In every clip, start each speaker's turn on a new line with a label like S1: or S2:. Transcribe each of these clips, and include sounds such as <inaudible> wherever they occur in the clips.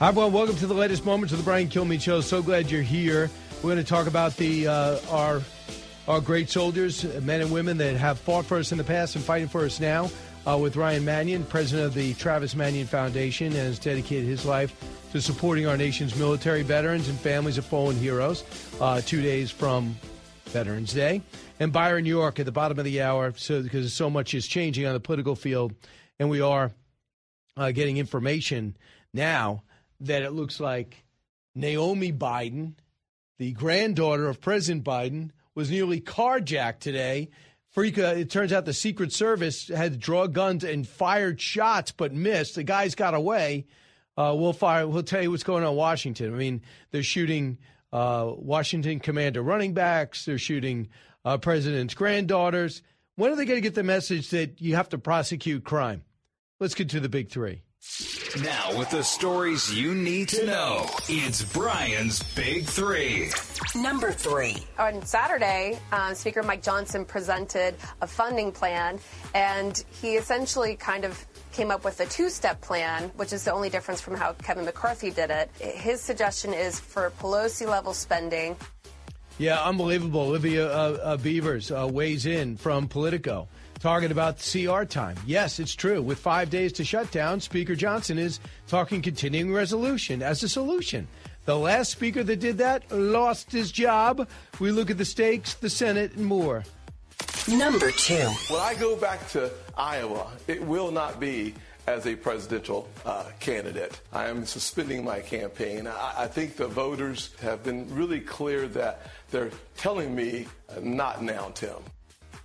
S1: Hi, everyone. Welcome to the latest moments of the Brian Kilmeade Show. So glad you're here. We're going to talk about the uh, our our great soldiers, men and women that have fought for us in the past and fighting for us now. Uh, with Ryan Manion, president of the Travis Manion Foundation, and has dedicated his life to supporting our nation's military veterans and families of fallen heroes. Uh, two days from Veterans Day, and Byron York at the bottom of the hour, so because so much is changing on the political field, and we are uh, getting information now that it looks like Naomi Biden, the granddaughter of President Biden, was nearly carjacked today. Freak, uh, it turns out the Secret Service had draw guns and fired shots but missed. The guys got away. Uh, we'll fire. We'll tell you what's going on in Washington. I mean, they're shooting uh, Washington commander running backs. They're shooting uh, president's granddaughters. When are they going to get the message that you have to prosecute crime? Let's get to the big three.
S2: Now, with the stories you need to know, it's Brian's Big Three.
S3: Number three.
S4: On Saturday, uh, Speaker Mike Johnson presented a funding plan, and he essentially kind of came up with a two step plan, which is the only difference from how Kevin McCarthy did it. His suggestion is for Pelosi level spending.
S1: Yeah, unbelievable. Olivia uh, uh, Beavers uh, weighs in from Politico. Talking about CR time. Yes, it's true. With five days to shut down, Speaker Johnson is talking continuing resolution as a solution. The last speaker that did that lost his job. We look at the stakes, the Senate, and more.
S3: Number two.
S5: When I go back to Iowa, it will not be as a presidential uh, candidate. I am suspending my campaign. I, I, think the voters have been really clear that they're telling me uh, not now, Tim.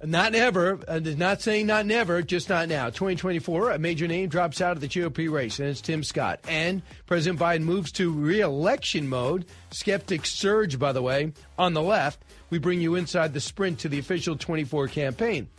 S1: Not ever. Uh, not saying not never, just not now. 2024, a major name drops out of the GOP race, and it's Tim Scott. And President Biden moves to reelection mode. Skeptics surge, by the way, on the left. We bring you inside the sprint to the official 24 campaign.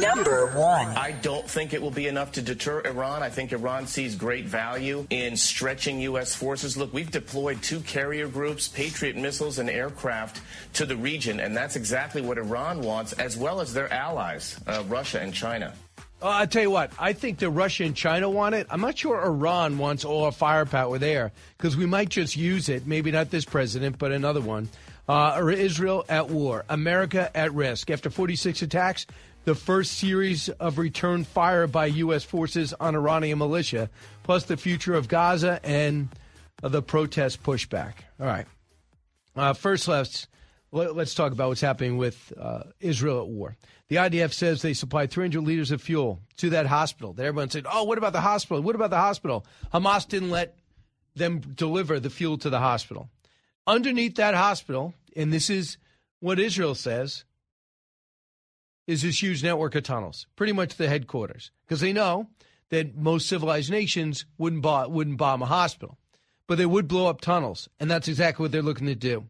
S3: Number one.
S6: I don't think it will be enough to deter Iran. I think Iran sees great value in stretching U.S. forces. Look, we've deployed two carrier groups, Patriot missiles, and aircraft to the region, and that's exactly what Iran wants, as well as their allies, uh, Russia and China.
S1: Uh, I'll tell you what, I think that Russia and China want it. I'm not sure Iran wants all our firepower there because we might just use it, maybe not this president, but another one. Uh, Israel at war, America at risk. After 46 attacks, the first series of return fire by U.S. forces on Iranian militia, plus the future of Gaza and the protest pushback. All right. Uh, first, let's let's talk about what's happening with uh, Israel at war. The IDF says they supplied 300 liters of fuel to that hospital. That everyone said, "Oh, what about the hospital? What about the hospital?" Hamas didn't let them deliver the fuel to the hospital. Underneath that hospital, and this is what Israel says, is this huge network of tunnels, pretty much the headquarters, because they know that most civilized nations wouldn't bomb, wouldn't bomb a hospital, but they would blow up tunnels, and that's exactly what they're looking to do.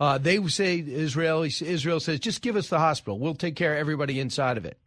S1: Uh, they say Israel Israel says just give us the hospital, we'll take care of everybody inside of it.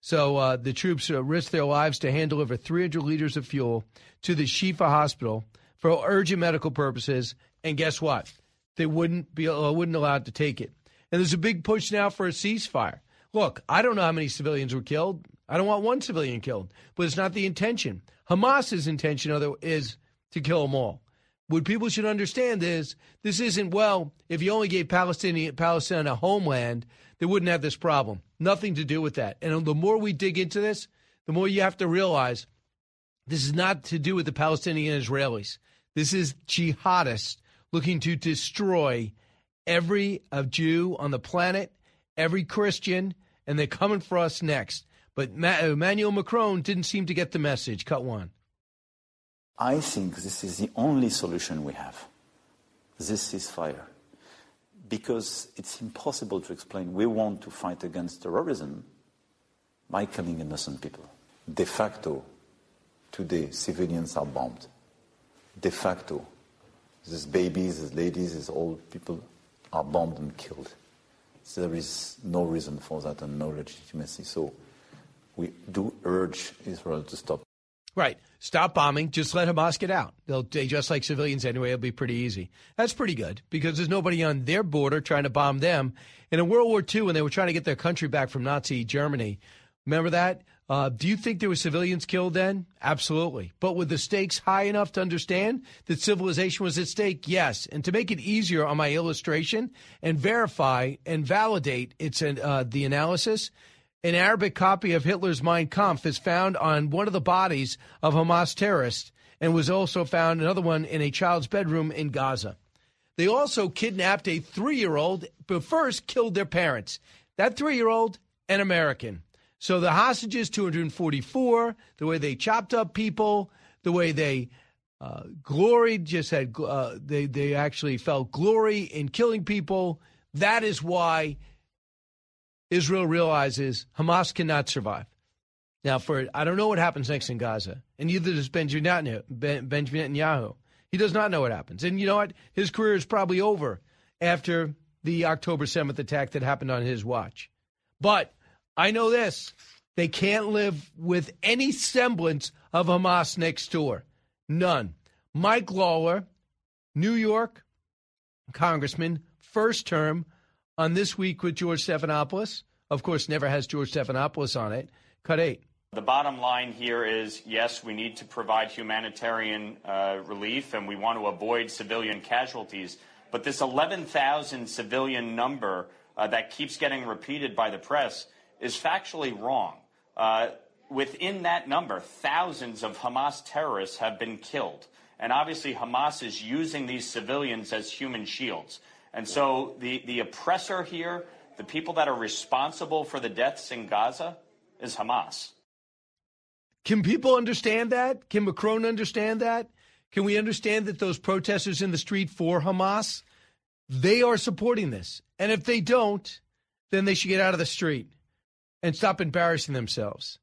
S1: So uh, the troops uh, risk their lives to hand deliver 300 liters of fuel to the Shifa hospital for urgent medical purposes, and guess what? They wouldn't be uh, wouldn't allowed to take it. And there's a big push now for a ceasefire. Look, I don't know how many civilians were killed. I don't want one civilian killed, but it's not the intention. Hamas's intention is to kill them all. What people should understand is this isn't well. If you only gave Palestinian Palestine a homeland, they wouldn't have this problem. Nothing to do with that. And the more we dig into this, the more you have to realize this is not to do with the Palestinian Israelis. This is jihadists looking to destroy every uh, Jew on the planet every Christian, and they're coming for us next. But Emmanuel Macron didn't seem to get the message. Cut one.
S7: I think this is the only solution we have. This ceasefire. Because it's impossible to explain. We want to fight against terrorism by killing innocent people. De facto, today, civilians are bombed. de facto, these babies, these ladies, these old people are bombed and killed. So there is no reason for that and no legitimacy. So we do urge Israel to stop.
S1: Right. Stop bombing. Just let Hamas get out. They'll they just like civilians anyway. It'll be pretty easy. That's pretty good because there's nobody on their border trying to bomb them. And in World War II, when they were trying to get their country back from Nazi Germany, remember that? Uh, do you think there were civilians killed then? Absolutely. But were the stakes high enough to understand that civilization was at stake? Yes. And to make it easier on my illustration and verify and validate its uh, the analysis, an Arabic copy of Hitler's Mein Kampf is found on one of the bodies of Hamas terrorists and was also found another one in a child's bedroom in Gaza. They also kidnapped a three year old, but first killed their parents. That three year old, an American. So the hostages, 244, the way they chopped up people, the way they uh, gloried, just had, uh, they, they actually felt glory in killing people. That is why Israel realizes Hamas cannot survive. Now, for I don't know what happens next in Gaza, and neither does Benjamin Netanyahu. Benjamin Netanyahu. He does not know what happens. And you know what? His career is probably over after the October 7th attack that happened on his watch. But I know this they can't live with any semblance of Hamas next door. None. Mike Lawler, New York congressman, first term on This Week with George Stephanopoulos. Of course, never has George Stephanopoulos on it. Cut eight.
S8: The bottom line here is yes, we need to provide humanitarian uh, relief and we want to avoid civilian casualties. But this 11,000 civilian number uh, that keeps getting repeated by the press is factually wrong. Uh, within that number, thousands of Hamas terrorists have been killed. And obviously, Hamas is using these civilians as human shields. And so the, the oppressor here, the people that are responsible for the deaths in Gaza, is Hamas.
S1: Can people understand that? Can Macron understand that? Can we understand that those protesters in the street for Hamas, they are supporting this? And if they don't, then they should get out of the street and stop embarrassing themselves.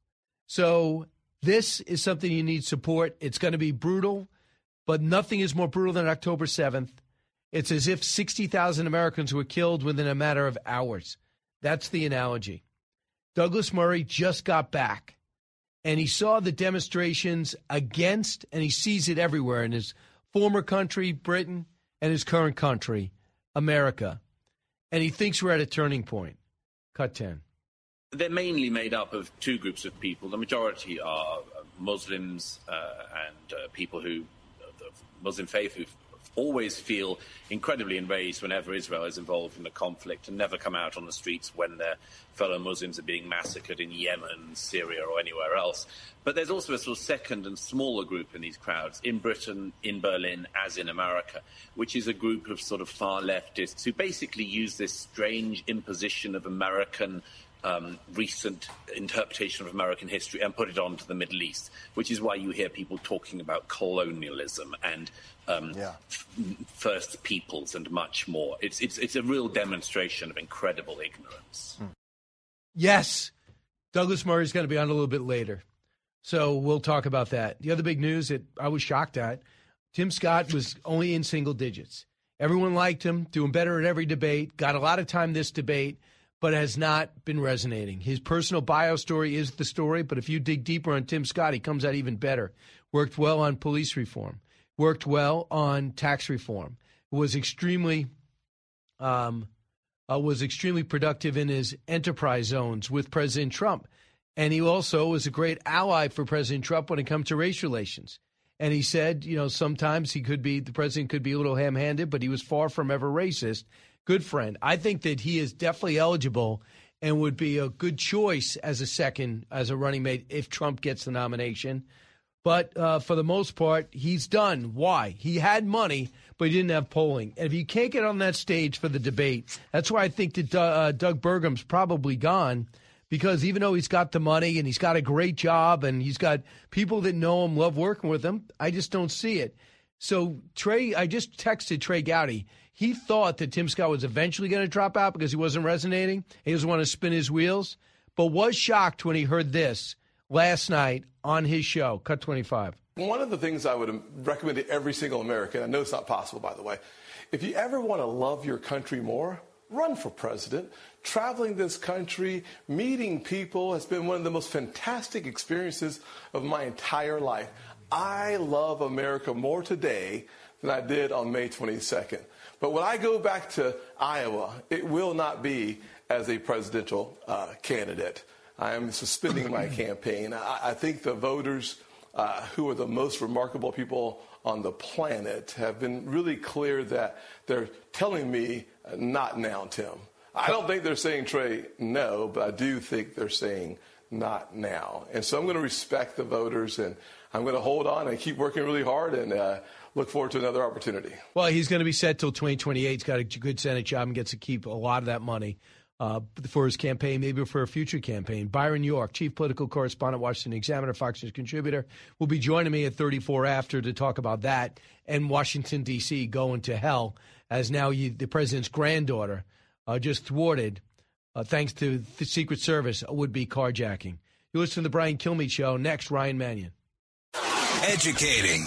S1: So this is something you need support. It's going to be brutal, but nothing is more brutal than October 7th. It's as if 60,000 Americans were killed within a matter of hours. That's the analogy. Douglas Murray just got back and he saw the demonstrations against, and he sees it everywhere in his former country, Britain, and his current country, America. And he thinks we're at a turning point. Cut 10.
S9: They're mainly made up of two groups of people. The majority are Muslims uh, and uh, people who, the Muslim faith, who always feel incredibly enraged whenever Israel is involved in a conflict and never come out on the streets when their fellow Muslims are being massacred in Yemen, Syria, or anywhere else. But there's also a sort of second and smaller group in these crowds, in Britain, in Berlin, as in America, which is a group of sort of far leftists who basically use this strange imposition of American um, recent interpretation of American history and put it onto the Middle East, which is why you hear people talking about colonialism and um, yeah. f- first peoples and much more. It's, it's, it's a real demonstration of incredible ignorance. Hmm.
S1: Yes. Douglas Murray is going to be on a little bit later. So we'll talk about that. The other big news that I was shocked at Tim Scott was only in single digits. Everyone liked him, doing better at every debate, got a lot of time this debate but has not been resonating. His personal bio story is the story, but if you dig deeper on Tim Scott, he comes out even better. Worked well on police reform, worked well on tax reform, was extremely um, uh, was extremely productive in his enterprise zones with President Trump. And he also was a great ally for President Trump when it comes to race relations. And he said, you know, sometimes he could be, the president could be a little ham handed, but he was far from ever racist good friend. I think that he is definitely eligible and would be a good choice as a second, as a running mate if Trump gets the nomination. But uh, for the most part, he's done. Why? He had money, but he didn't have polling. And if you can't get on that stage for the debate, that's why I think that uh, Doug Burgum's probably gone. Because even though he's got the money and he's got a great job and he's got people that know him, love working with him, I just don't see it. So Trey, I just texted Trey Gowdy. He thought that Tim Scott was eventually going to drop out because he wasn't resonating. He doesn't want to spin his wheels, but was shocked when he heard this last night on his show. Cut 25.
S5: One of the things I would recommend to every single American, I know it's not possible, by the way, if you ever want to love your country more, run for president. Traveling this country, meeting people has been one of the most fantastic experiences of my entire life. I love America more today than I did on May 22nd. But when I go back to Iowa, it will not be as a presidential uh, candidate. I am suspending my <laughs> campaign. I, I, think the voters uh, who are the most remarkable people on the planet have been really clear that they're telling me uh, not now, Tim. I don't think they're saying, Trey, no, but I do think they're saying not now. And so I'm going to respect the voters and I'm going to hold on and keep working really hard and uh, look forward to another opportunity.
S1: Well, he's going to be set till 2028. He's got a good Senate job and gets to keep a lot of that money uh, for his campaign, maybe for a future campaign. Byron York, chief political correspondent, Washington Examiner, Fox News contributor, will be joining me at 34 after to talk about that and Washington, D.C. going to hell as Naomi, the president's granddaughter uh, just thwarted, uh, thanks to the Secret Service, would be carjacking. You listen to the Brian Kilmeade Show. Next, Ryan Manion.
S2: Educating,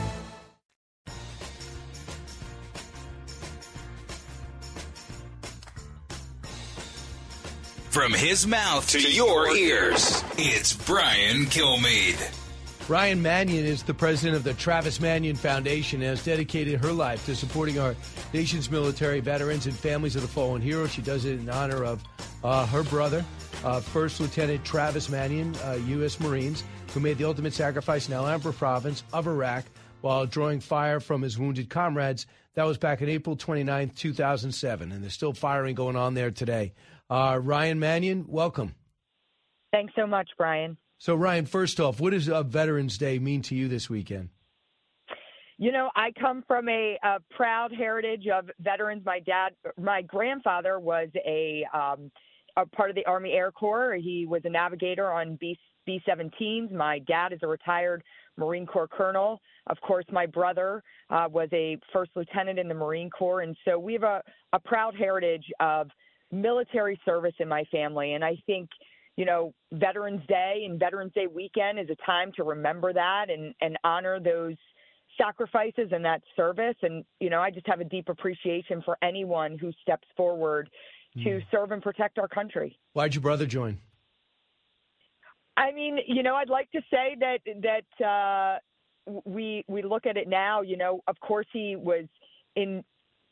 S2: From his mouth to, to your ears, it's Brian Kilmeade.
S1: Ryan Manion is the president of the Travis Manion Foundation and has dedicated her life to supporting our nation's military veterans and families of the fallen heroes. She does it in honor of uh, her brother, uh, First Lieutenant Travis Manion, uh, U.S. Marines, who made the ultimate sacrifice in Al Anbar province of Iraq while drawing fire from his wounded comrades. That was back in April 29, 2007, and there's still firing going on there today. Uh, Ryan Manion, welcome.
S10: Thanks so much, Brian.
S1: So, Ryan, first off, what does uh, Veterans Day mean to you this weekend?
S10: You know, I come from a, a, proud heritage of veterans. My dad, my grandfather was a, um, a part of the Army Air Corps. He was a navigator on B, B-17s. My dad is a retired Marine Corps colonel. Of course, my brother uh, was a first lieutenant in the Marine Corps. And so we have a, a proud heritage of military service in my family. And I think – you know, Veterans Day and Veterans Day weekend is a time to remember that and, and honor those sacrifices and that service. And, you know, I just have a deep appreciation for anyone who steps forward mm. to hmm. serve and protect our country.
S1: Why'd your brother join?
S10: I mean, you know, I'd like to say that that uh, we we look at it now. You know, of course he was in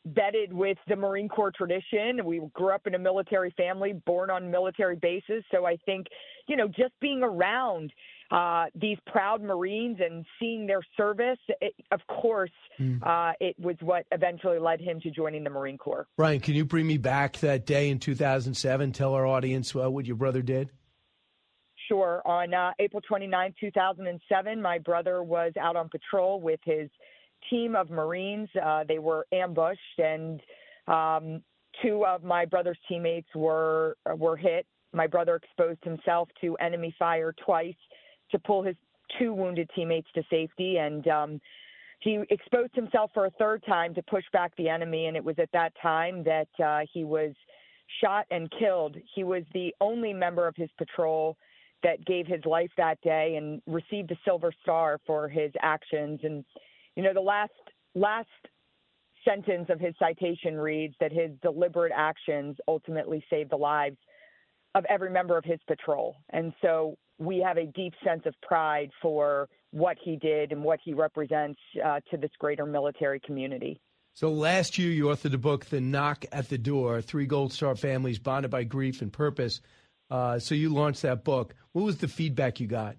S10: embedded with the Marine Corps tradition. We grew up in a military family, born on military bases. So I think, you know, just being around uh, these proud Marines and seeing their service, it, of course, mm. uh, it was what eventually led him to joining the Marine Corps.
S1: Ryan, can you bring me back that day in 2007? Tell our audience uh, what your brother did.
S10: Sure. On uh, April 29, 2007, my brother was out on patrol with his team of Marines. Uh, they were ambushed, and um, two of my brother's teammates were were hit. My brother exposed himself to enemy fire twice to pull his two wounded teammates to safety, and um, he exposed himself for a third time to push back the enemy. And it was at that time that uh, he was shot and killed. He was the only member of his patrol that gave his life that day and received a Silver Star for his actions. And you know, the last last sentence of his citation reads that his deliberate actions ultimately saved the lives of every member of his patrol. And so we have a deep sense of pride for what he did and what he represents uh, to this greater military community.
S1: So last year, you authored the book, The Knock at the Door Three Gold Star Families Bonded by Grief and Purpose. Uh, so you launched that book. What was the feedback you got?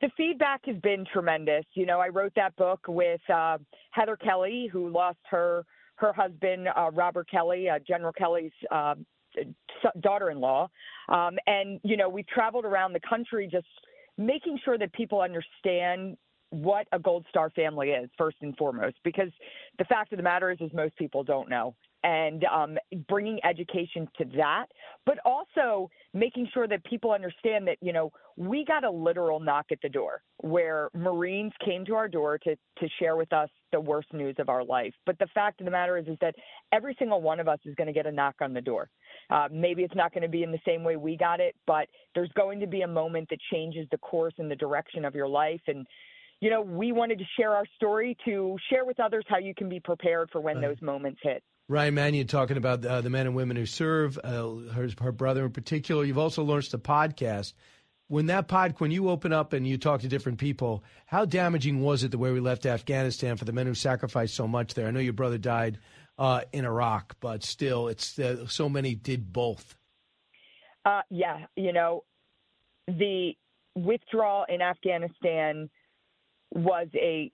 S10: The feedback has been tremendous. You know, I wrote that book with uh, Heather Kelly, who lost her her husband uh, Robert Kelly, uh, General Kelly's uh, daughter-in-law, um, and you know we've traveled around the country just making sure that people understand what a Gold Star family is first and foremost, because the fact of the matter is, is most people don't know. And um, bringing education to that, but also making sure that people understand that you know we got a literal knock at the door where Marines came to our door to to share with us the worst news of our life. But the fact of the matter is, is that every single one of us is going to get a knock on the door. Uh, maybe it's not going to be in the same way we got it, but there's going to be a moment that changes the course and the direction of your life and you know, we wanted to share our story to share with others how you can be prepared for when right. those moments hit.
S1: Ryan Manion talking about uh, the men and women who serve, uh, her, her brother in particular. You've also launched a podcast. When that pod, when you open up and you talk to different people, how damaging was it the way we left Afghanistan for the men who sacrificed so much there? I know your brother died uh, in Iraq, but still, it's uh, so many did both.
S10: Uh, yeah, you know, the withdrawal in Afghanistan was a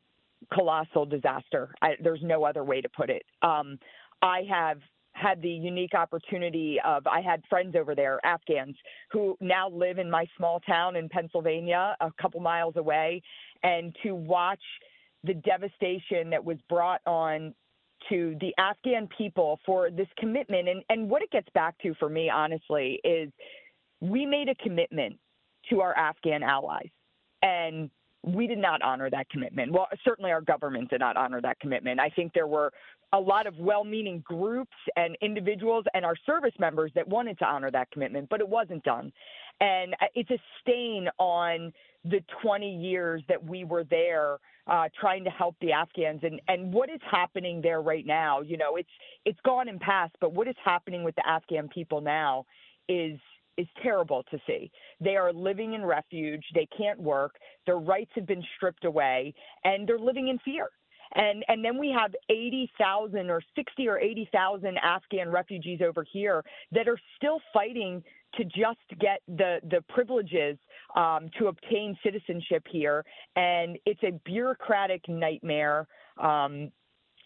S10: colossal disaster. I, there's no other way to put it. Um, I have had the unique opportunity of I had friends over there, Afghans, who now live in my small town in Pennsylvania, a couple miles away, and to watch the devastation that was brought on to the Afghan people for this commitment. And, and what it gets back to for me honestly is we made a commitment to our Afghan allies. And we did not honor that commitment. Well, certainly our government did not honor that commitment. I think there were a lot of well meaning groups and individuals and our service members that wanted to honor that commitment, but it wasn't done. And uh, it's a stain on the 20 years that we were there uh, trying to help the Afghans and, and what is happening there right now. You know, it's it's gone and past, but what is happening with the Afghan people now is is terrible to see. They are living in refuge. They can't work. Their rights have been stripped away, and they're living in fear. And and then we have 80,000 or 60 or 80,000 Afghan refugees over here that are still fighting to just get the the privileges um, to obtain citizenship here, and it's a bureaucratic nightmare. Um,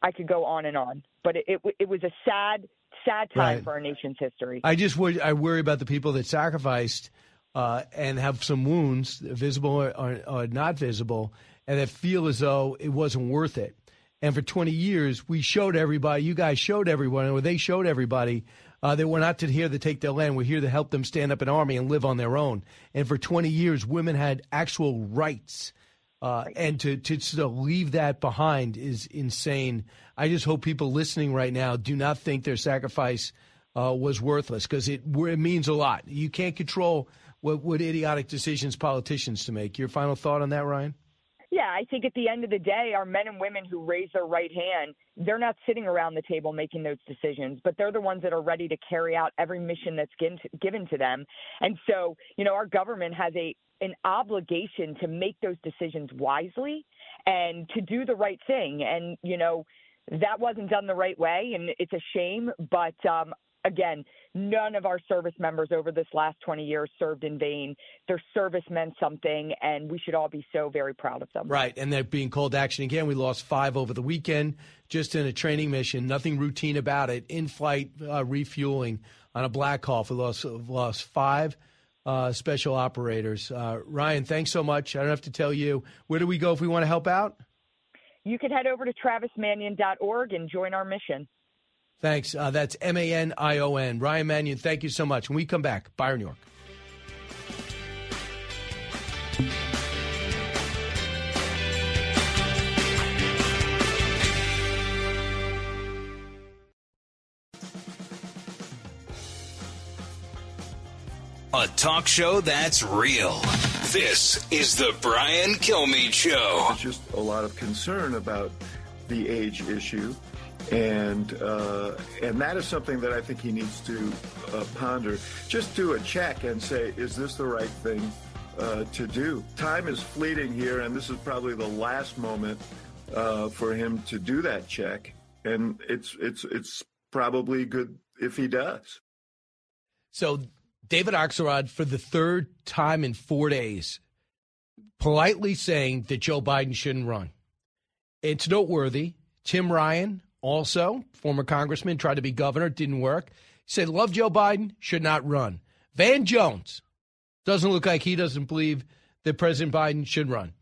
S10: I could go on and on, but it, it, it was a sad sad time right. for our nation's history.
S1: I just worry, I worry about the people that sacrificed uh, and have some wounds, visible or, or, or, not visible, and that feel as though it wasn't worth it. And for 20 years, we showed everybody, you guys showed everyone, or they showed everybody uh, that we're not to here to take their land. We're here to help them stand up an army and live on their own. And for 20 years, women had actual rights. Uh, and to, to, to leave that behind is insane. I just hope people listening right now do not think their sacrifice uh, was worthless because it, it means a lot. You can't control what, what idiotic decisions politicians to make. Your final thought on that, Ryan?
S10: Yeah, I think at the end of the day, our men and women who raise their right hand, they're not sitting around the table making those decisions, but they're the ones that are ready to carry out every mission that's given to, given to them. And so, you know, our government has a an obligation to make those decisions wisely and to do the right thing. And, you know, that wasn't done the right way, and it's a shame. But um, again, none of our service members over this last 20 years served in vain. Their service meant something, and we should all be so very proud of them.
S1: Right, and they're being called to action again. We lost five over the weekend just in a training mission, nothing routine about it. In flight uh, refueling on a Black Hawk, we lost, lost five. Uh, special operators. Uh, Ryan, thanks so much. I don't have to tell you. Where do we go if we want to help out?
S10: You can head over to travismanion.org and join our mission.
S1: Thanks. Uh, that's M A N I O N. Ryan Manion, thank you so much. When we come back, Byron York.
S2: A talk show that's real. This is the Brian Kilmeade Show.
S11: There's just a lot of concern about the age issue and uh, and that is something that I think he needs to uh, ponder. Just do a check and say, is this the right thing uh, to do? Time is fleeting here, and this is probably the last moment uh, for him to do that check. And it's it's it's probably good if he does.
S1: So, David Axelrod, for the third time in four days, politely saying that Joe Biden shouldn't run. It's noteworthy. Tim Ryan, also, former congressman, tried to be governor, didn't work. Said, Love Joe Biden, should not run. Van Jones doesn't look like he doesn't believe that President Biden should run.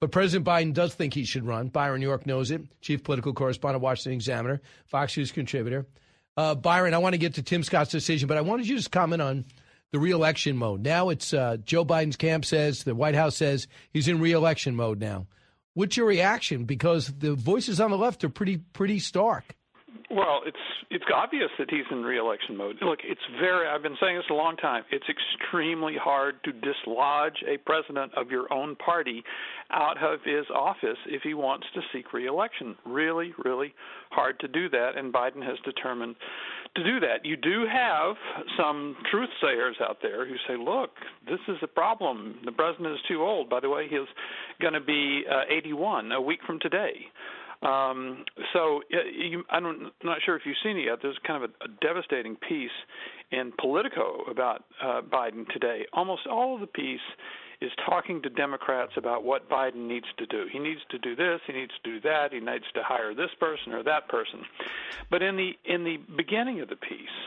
S1: But President Biden does think he should run. Byron York knows it, chief political correspondent, Washington Examiner, Fox News contributor. Uh, Byron, I want to get to Tim Scott's decision, but I wanted you to comment on the reelection mode. Now it's uh, Joe Biden's camp says, the White House says he's in reelection mode now. What's your reaction? Because the voices on the left are pretty pretty stark.
S12: Well, it's it's obvious that he's in reelection mode. Look, it's very I've been saying this a long time. It's extremely hard to dislodge a president of your own party out of his office if he wants to seek reelection. Really, really hard to do that and Biden has determined to do that. You do have some truth sayers out there who say, "Look, this is a problem. The president is too old. By the way, he's going to be uh, 81 a week from today." Um, so you, I'm not sure if you've seen it yet. There's kind of a, a devastating piece in Politico about uh, Biden today. Almost all of the piece is talking to Democrats about what Biden needs to do. He needs to do this, he needs to do that, he needs to hire this person or that person. But in the in the beginning of the piece,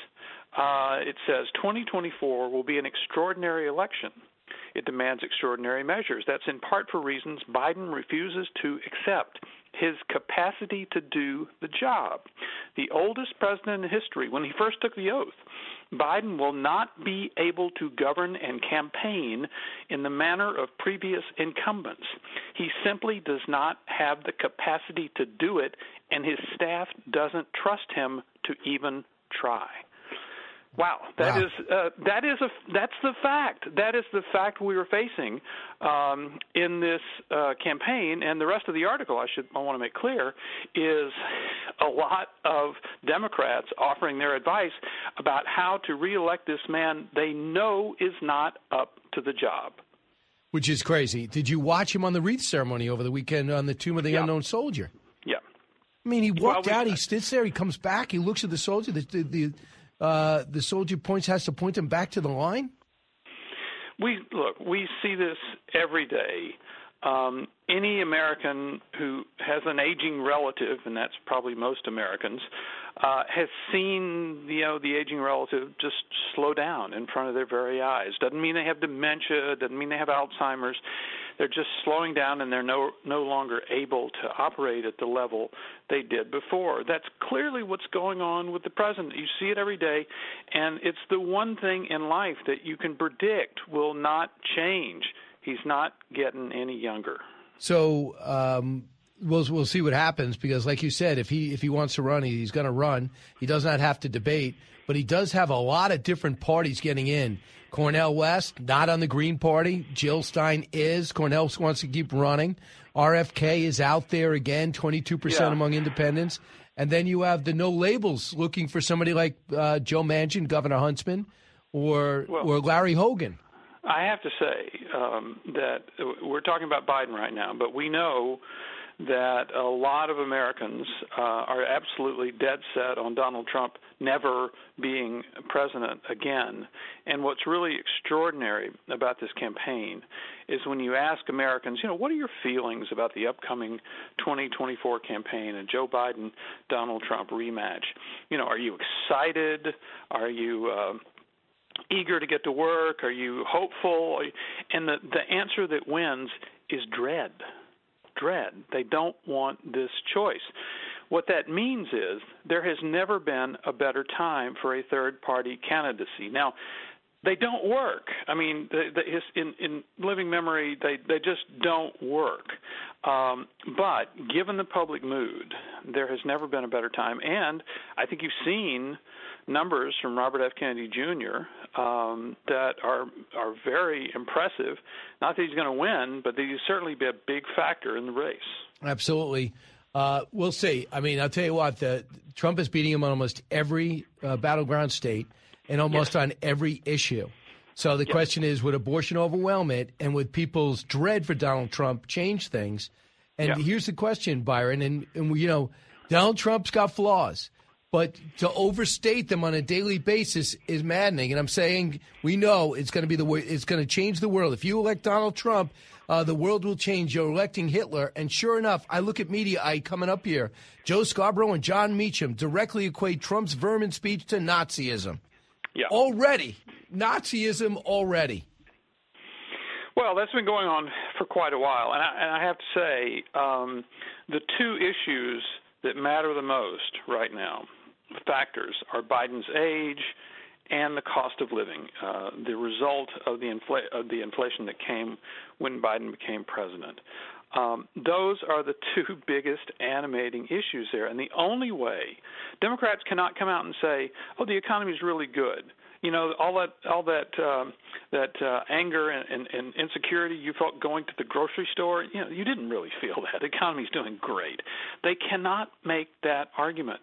S12: uh, it says 2024 will be an extraordinary election. It demands extraordinary measures. That's in part for reasons Biden refuses to accept his capacity to do the job. The oldest president in history, when he first took the oath, Biden will not be able to govern and campaign in the manner of previous incumbents. He simply does not have the capacity to do it, and his staff doesn't trust him to even try. Wow, that
S1: wow.
S12: is uh, that is a that's the fact. That is the fact we are facing um, in this uh, campaign, and the rest of the article I should I want to make clear is a lot of Democrats offering their advice about how to reelect this man they know is not up to the job.
S1: Which is crazy. Did you watch him on the wreath ceremony over the weekend on the Tomb of the
S12: Yeah.
S1: Unknown Soldier?
S12: Yeah.
S1: I mean, he walked
S12: Well, we-
S1: out. He sits there. He comes back. He looks at the soldier. The the, the, uh, the soldier points has to point them back to the line.
S12: we look we see this every day. Um, any american who has an aging relative and that's probably most americans uh, has seen you know the aging relative just slow down in front of their very eyes. Doesn't mean they have dementia doesn't mean they have alzheimer's they're just slowing down and they're no no longer able to operate at the level they did before. That's clearly what's going on with the president. You see it every day, and it's the one thing in life that you can predict will not change. He's not getting any younger.
S1: So um, we'll we'll see what happens because, like you said, if he if he wants to run, he's going to run. He does not have to debate, but he does have a lot of different parties getting in. Cornel West not on the Green Party. Jill Stein is. Cornel wants to keep running. RFK is out there again, twenty two percent among independents. And then you have the no labels looking for somebody like uh, Joe Manchin, Governor Huntsman, or
S12: Well-
S1: or Larry Hogan.
S12: I have to say um, that we're talking about Biden right now, but we know that a lot of Americans uh, are absolutely dead set on Donald Trump never being president again. And what's really extraordinary about this campaign is when you ask Americans, you know, what are your feelings about the upcoming 2024 campaign and Joe Biden Donald Trump rematch? You know, are you excited? Are you uh, eager to get to work? Are you hopeful? And the the answer that wins is dread. Dread. They don't want this choice. What that means is there has never been a better time for a third party candidacy. Now, they don't work. I mean, the, the, his, in, in living memory, they, they just don't work. Um, but given the public mood, there has never been a better time. And I think you've seen numbers from Robert F. Kennedy Jr. Um, that are are very impressive. Not that he's going to win, but that he's certainly be a big factor in the race.
S1: Absolutely. Uh, we'll see. I mean, I'll tell you what, the, Trump is beating him on almost every uh, battleground state and almost on every issue. So the question is would abortion overwhelm it? And would people's dread for Donald Trump change things? And
S12: Yeah.
S1: here's the question, Byron. And, and, you know, Donald Trump's got flaws. But to overstate them on a daily basis is maddening. And I'm saying we know it's going to be the way it's going to change the world. If you elect Donald Trump, uh, the world will change. You're electing Hitler, and sure enough, I look at media. I coming up here. Joe Scarborough and Jon Meacham directly equate Trump's vermin speech to Nazism.
S12: Yeah.
S1: Already, Nazism already.
S12: Well, that's been going on for quite a while, and I, and I have to say, um, the two issues that matter the most right now factors are Biden's age and the cost of living, uh, the result of the, infl- of the inflation that came when Biden became president. Um, those are the <laughs> two biggest animating issues there. And the only way Democrats cannot come out and say, "Oh, the economy is really good." You know, all that all that um, that uh, anger and, and, and insecurity you felt going to the grocery store. You know, you didn't really feel that. The economy's doing great. They cannot make that argument.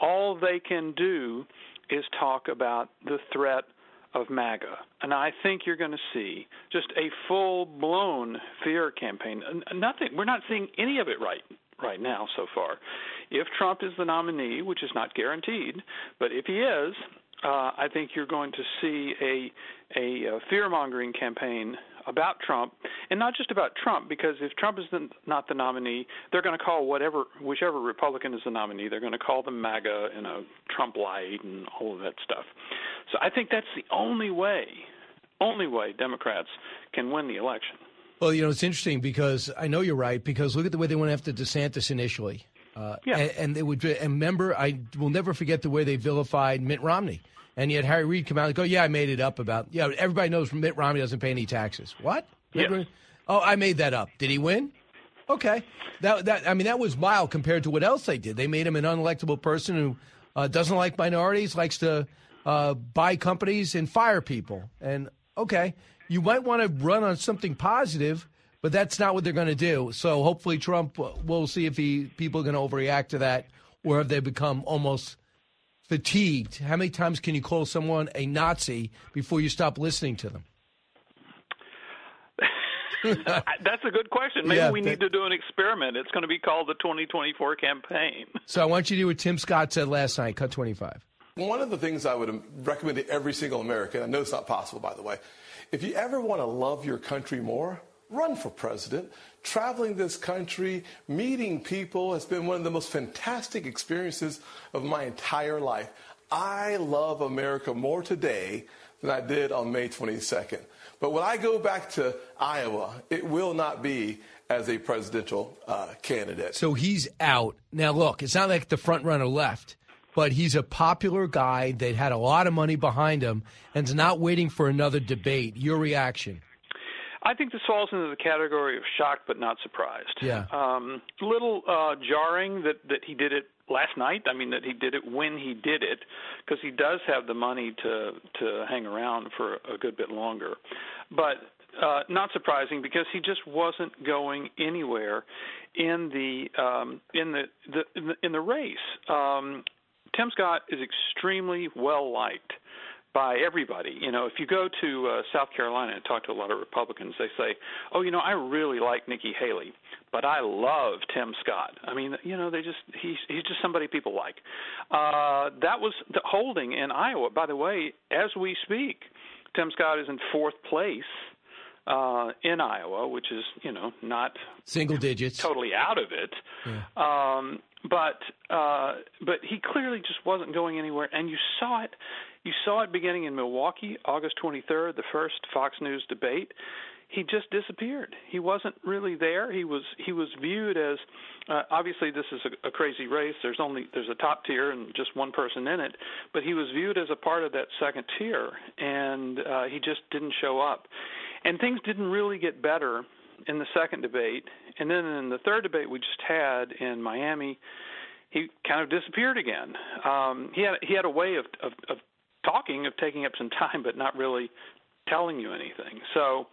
S12: All they can do is talk about the threat of MAGA. And I think you're going to see just a full blown fear campaign. Nothing. We're not seeing any of it right right now so far. If Trump is the nominee, which is not guaranteed, but if he is, uh, I think you're going to see a a, a fear mongering campaign about Trump, and not just about Trump, because if Trump is the, not the nominee, they're going to call whatever, whichever Republican is the nominee, they're going to call them MAGA and a Trump light and all of that stuff. So I think that's the only way, only way Democrats can win the election.
S1: Well, you know, it's interesting because I know you're right. Because look at the way they went after DeSantis initially. Uh, yeah. and, and they would and remember. I will never forget the way they vilified Mitt Romney. And yet Harry Reid come out and go, "Yeah, I made it up about yeah." Everybody knows Mitt Romney doesn't pay any taxes. What?
S12: Yeah.
S1: Oh, I made that up. Did he win? Okay. That that I mean that was mild compared to what else they did. They made him an unelectable person who uh, doesn't like minorities, likes to uh, buy companies and fire people. And okay, you might want to run on something positive, but that's not what they're going to do. So hopefully Trump, we'll see if he people are going to overreact to that, or have they become almost fatigued? How many times can you call someone a Nazi before you stop listening to them? <laughs>
S12: That's a good question. Maybe
S1: Yeah,
S12: we
S1: that-
S12: need to do an experiment. It's going to be called the 2024 campaign. <laughs>
S1: So I want you to do what Tim Scott said last night. Cut twenty five.
S5: One of the things I would recommend to every single American, I know it's not possible, by the way, if you ever want to love your country more, run for president. Traveling this country, meeting people has been one of the most fantastic experiences of my entire life. I love America more today than I did on May 22nd. But when I go back to Iowa, it will not be as a presidential uh, candidate.
S1: So he's out now. Look, it's not like the front runner left, but he's a popular guy that had a lot of money behind him and's not waiting for another debate. Your reaction?
S12: I think this falls into the category of shocked but not surprised.
S1: Yeah.
S12: Um, little uh, jarring that that he did it last night. I mean that he did it when he did it because he does have the money to to hang around for a good bit longer. But uh, not surprising because he just wasn't going anywhere in the um, in the, the in the in the race. Um, Tim Scott is extremely well liked by everybody. You know, if you go to uh, South Carolina and talk to a lot of Republicans, they say, "Oh, you know, I really like Nikki Haley, but I love Tim Scott." I mean, you know, they just he's he's just somebody people like. Uh, that was the holding in Iowa. By the way, as we speak, Tim Scott is in fourth place uh, in Iowa, which is you know not
S1: Single digits.
S12: totally out of it. Um, but uh, but he clearly just wasn't going anywhere, and you saw it. You saw it beginning in Milwaukee, August 23rd, the first Fox News debate. He just disappeared. He wasn't really there. He was he was viewed as uh, obviously this is a, a crazy race. There's only there's a top tier and just one person in it, but he was viewed as a part of that second tier, and uh, he just didn't show up. And things didn't really get better in the second debate, and then in the third debate we just had in Miami, he kind of disappeared again. Um, he had he had a way of, of of talking, of taking up some <laughs> time, but not really telling you anything. So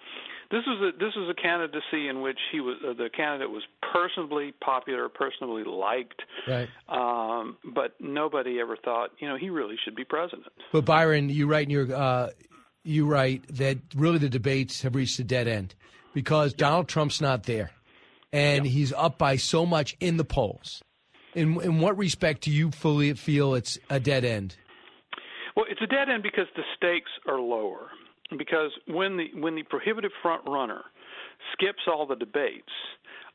S12: this was a this was a candidacy in which he was uh, the candidate was personally popular, personally liked,
S1: Right.
S12: um, but nobody ever thought you know he really should be president.
S1: But Byron, you write in your uh, you write that really the debates have reached a dead end because Donald Trump's not there, and he's up by so much in the polls. In in what respect do you fully feel it's a dead end?
S12: Well, it's a dead end because the stakes are lower. Because when the when the prohibitive front runner skips all the debates,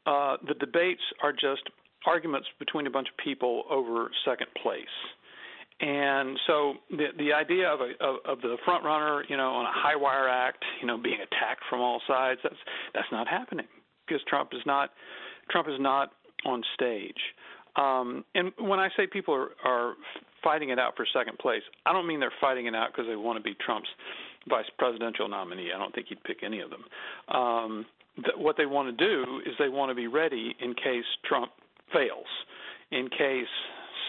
S12: uh, the debates are just arguments between a bunch of people over second place. And so the the idea of a of, of the front runner, you know, on a high wire act, you know, being attacked from all sides, that's that's not happening because Trump is not Trump is not on stage. Um, and when I say people are, are fighting it out for second place, I don't mean they're fighting it out because they want to be Trump's vice presidential nominee. I don't think he'd pick any of them. Um, th- what they want to do is they want to be ready in case Trump fails, in case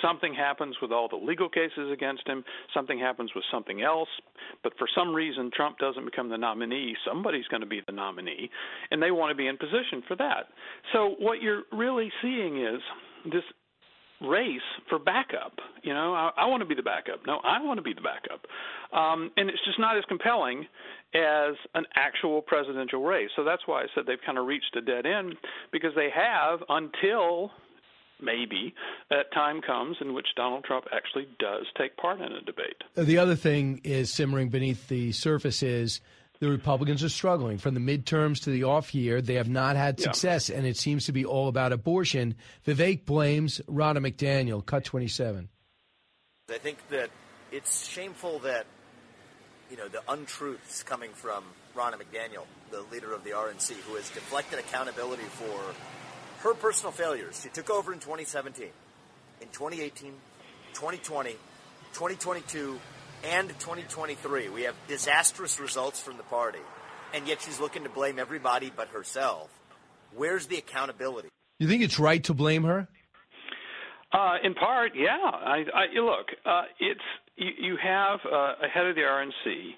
S12: something happens with all the legal cases against him, something happens with something else, but for some reason Trump doesn't become the nominee, somebody's going to be the nominee, and they want to be in position for that. So what you're really seeing is this race for backup. You know, I, I want to be the backup. No, I want to be the backup. Um, and it's just not as compelling as an actual presidential race. So that's why I said they've kind of reached a dead end because they have until maybe that time comes in which Donald Trump actually does take part in a debate.
S1: The other thing is simmering beneath the surface is the Republicans are struggling from the midterms to the off year. They have not had success, yeah. and it seems to be all about abortion. Vivek blames Ronna McDaniel. Cut 27.
S13: I think that it's shameful that you know the untruths coming from Ronna McDaniel, the leader of the RNC, who has deflected accountability for her personal failures. She took over in 2017, in 2018, 2020, 2022 and 2023. We have disastrous results from the party, and yet she's looking to blame everybody but herself. Where's the accountability?
S1: You think it's right to blame her?
S12: Uh, in part, yeah. I, I, look, uh, it's you, you have uh, a head of the RNC,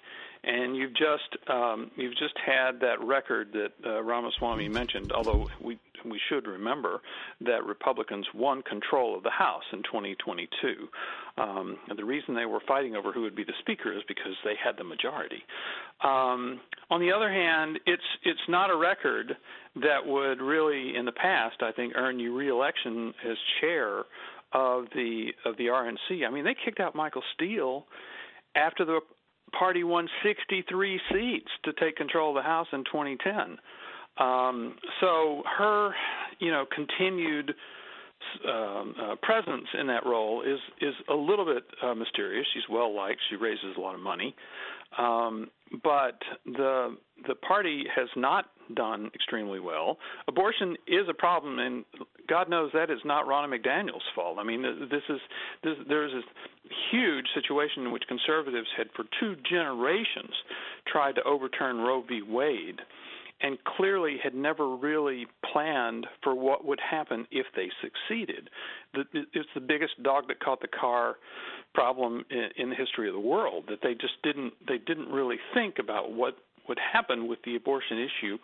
S12: and you've just um, you've just had that record that uh, Ramaswamy mentioned. Although we we should remember that Republicans won control of the House in 2022. Um, and the reason they were fighting over who would be the speaker is because they had the majority. Um, on the other hand, it's it's not a record that would really, in the past, I think, earn you reelection as chair of the of the RNC. I mean, they kicked out Michael Steele after the party won 63 seats to take control of the House in 2010. Um, so her, you know, continued um, uh, presence in that role is is a little bit uh, mysterious. She's well liked. She raises a lot of money, um, but the the party has not done extremely well. Abortion is a problem, and God knows that is not Ronna McDaniel's fault. I mean, this is this, there's this huge situation in which conservatives had for two generations tried to overturn Roe v. Wade and clearly had never really planned for what would happen if they succeeded. It's the biggest dog that caught the car problem in the history of the world that they just didn't they didn't really think about what would happen with the abortion issue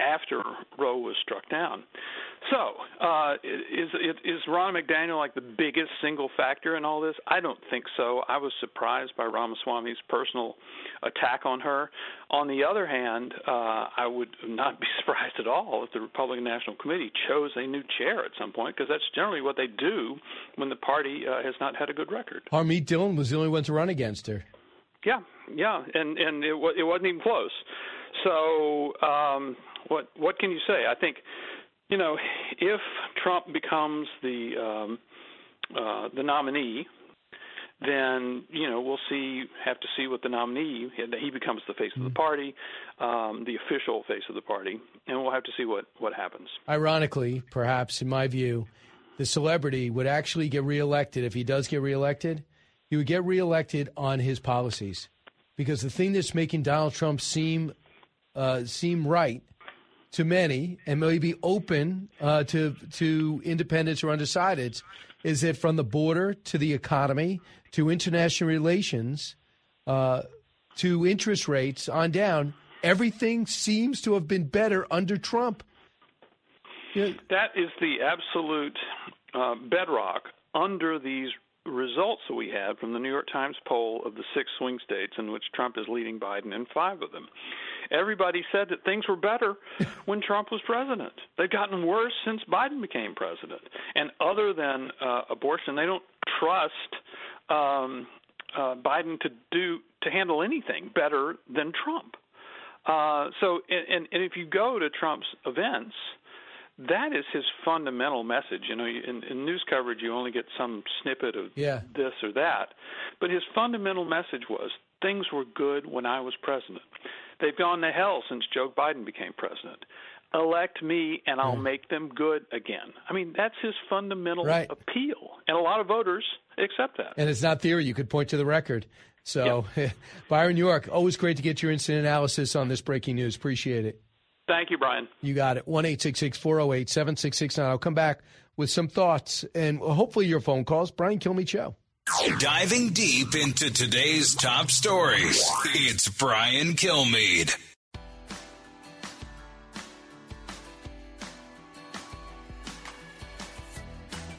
S12: after Roe was struck down. So, uh, is is Ron McDaniel like the biggest single factor in all this? I don't think so. I was surprised by Ramaswamy's personal attack on her. On the other hand, uh, I would not be <laughs> surprised at all if the Republican National Committee chose a new chair at some point, because that's generally what they do when the party uh, has not had a good record.
S1: Harmeet Dillon was the only one to run against her.
S12: Yeah, yeah, and and it, it wasn't even close. So um, what what can you say? I think you know if Trump becomes the um, uh, the nominee, then you know we'll see have to see what the nominee he becomes the face of the mm-hmm. party, um, the official face of the party, and we'll have to see what what happens.
S1: Ironically, perhaps in my view, the celebrity would actually get reelected if he does get reelected. He would get reelected on his policies, because the thing that's making Donald Trump seem uh, seem right to many and maybe open uh, to to independents or undecideds is that from the border to the economy to international relations uh, to interest rates on down, everything seems to have been better under Trump.
S12: Yeah. That is the absolute uh, bedrock under these results that we had from the New York Times poll of the six swing states in which Trump is leading Biden in five of them everybody said that things were better when Trump was president. They've gotten worse since Biden became president. And other than uh, abortion, they don't trust um, uh, Biden to do to handle anything better than Trump. Uh, so, and, and if you go to Trump's events, that is his fundamental message. You know, in, in news coverage, you only get some snippet of
S1: yeah.
S12: this or that, but his fundamental message was things were good when I was president. They've gone to hell since Joe Biden became president. elect me and I'll make them good again. I mean, that's his fundamental
S1: Right.
S12: appeal. And a lot of voters accept that.
S1: And it's not theory. You could point to the record. So, <laughs> Byron York, always great to get your instant analysis on this breaking news. Appreciate it.
S12: Thank you, Brian.
S1: You got it. 1 408 7669. I'll come back with some thoughts and hopefully your phone calls. Brian Kilmeade Show.
S2: Diving deep into today's top stories, it's Brian Kilmeade.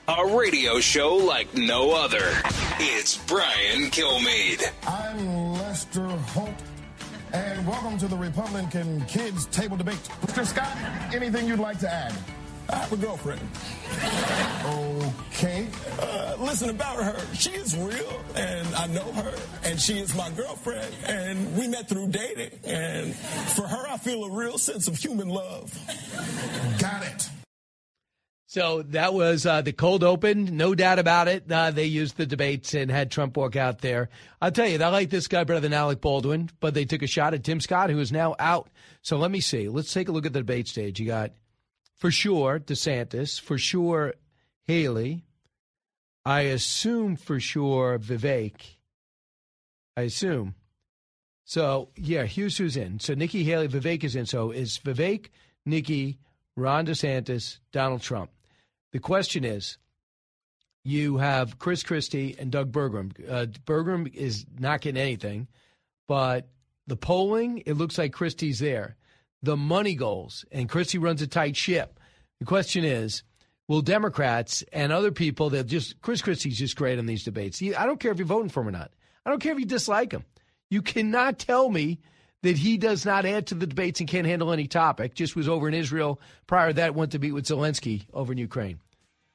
S2: A radio show like no other. It's Brian Kilmeade.
S14: I'm Lester Holt, and welcome to the Republican Kids Table Debate. Mr. Scott, anything you'd like to add? I have a girlfriend. Okay.
S15: Uh, listen about her. She is real, and I know her, and she is my girlfriend, and we met through dating. And for her, I feel a real sense of human love.
S14: Got it.
S1: So that was uh, the cold open, no doubt about it. Uh, they used the debates and had Trump walk out there. I'll tell you, I like this guy better than Alec Baldwin, but they took a shot at Tim Scott, who is now out. So let me see. Let's take a look at the debate stage. You got, for sure, DeSantis, for sure, Haley. I assume for sure Vivek. I assume. So yeah, here's who's in. So Nikki Haley, Vivek is in. So is Vivek, Nikki, Ron DeSantis, Donald Trump. The question is, you have Chris Christie and Doug Burgum. Uh, Burgum is not getting anything, but the polling, it looks like Christie's there. The money goals, and Christie runs a tight ship. The question is, will Democrats and other people that just Chris Christie's just great in these debates. He- I don't care if you're voting for him or not. I don't care if you dislike him. You cannot tell me that he does not add to the debates and can't handle any topic. Just was over in Israel. Prior to that, went to meet with Zelensky over in Ukraine.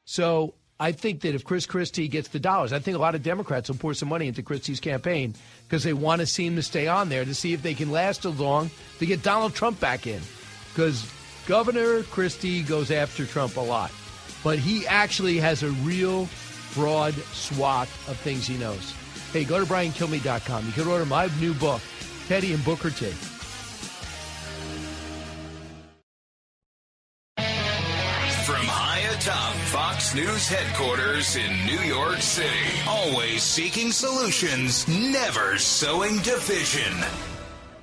S1: So I think that if Chris Christie gets the dollars, I think a lot of Democrats will pour some money into Christie's campaign because they want to see him to stay on there to see if they can last as long to get Donald Trump back in. Because Governor Christie goes after Trump a lot, but he actually has a real broad swath of things he knows. Hey, go to briankilmeade.com. You can order my new book, Teddy and Booker T.
S2: atop Fox News headquarters in New York City, always seeking solutions, never sowing division.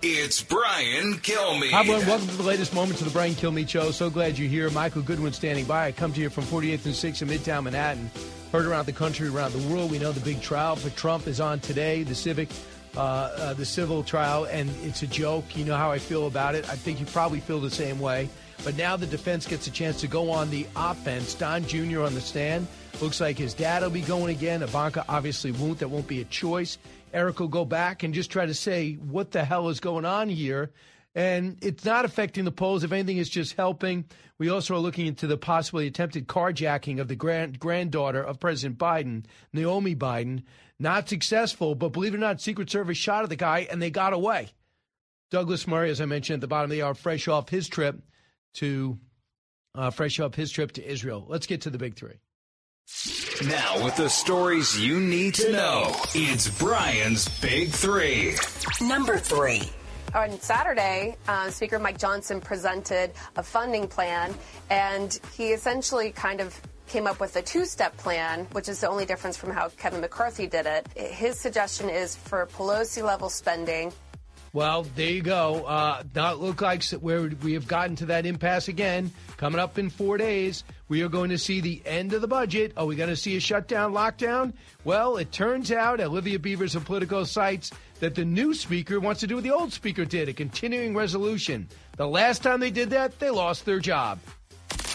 S2: It's Brian Kilmeade.
S1: Hi, everyone. Welcome to the latest moments of the Brian Kilmeade Show. So glad you're here. Michael Goodwin standing by. I come to you from 48th and 6th in Midtown Manhattan. Heard around the country, around the world. We know the big trial for Trump is on today, the civic, uh, uh, the civil trial, and it's a joke. You know how I feel about it. I think you probably feel the same way. But now the defense gets a chance to go on the offense. Don Jr. on the stand. Looks like his dad will be going again. Ivanka obviously won't. That won't be a choice. Eric will go back and just try to say what the hell is going on here. And it's not affecting the polls. If anything, it's just helping. We also are looking into the possibly attempted carjacking of the grand, granddaughter of President Biden, Naomi Biden. Not successful, but believe it or not, Secret Service shot at the guy and they got away. Douglas Murray, as I mentioned at the bottom of the hour, fresh off his trip to uh, fresh off his trip to Israel. Let's get to the big three.
S2: Now, with the stories you need to know, it's Brian's Big Three.
S3: Number three.
S4: On Saturday, uh, Speaker Mike Johnson presented a funding plan, and he essentially kind of came up with a two step plan, which is the only difference from how Kevin McCarthy did it. His suggestion is for Pelosi level spending.
S1: Well, there you go. Uh, not look like where we have gotten to that impasse again. Coming up in four days, we are going to see the end of the budget. Are we going to see a shutdown, lockdown? Well, it turns out, Olivia Beavers of Politico cites that the new speaker wants to do what the old speaker did, a continuing resolution. The last time they did that, they lost their job.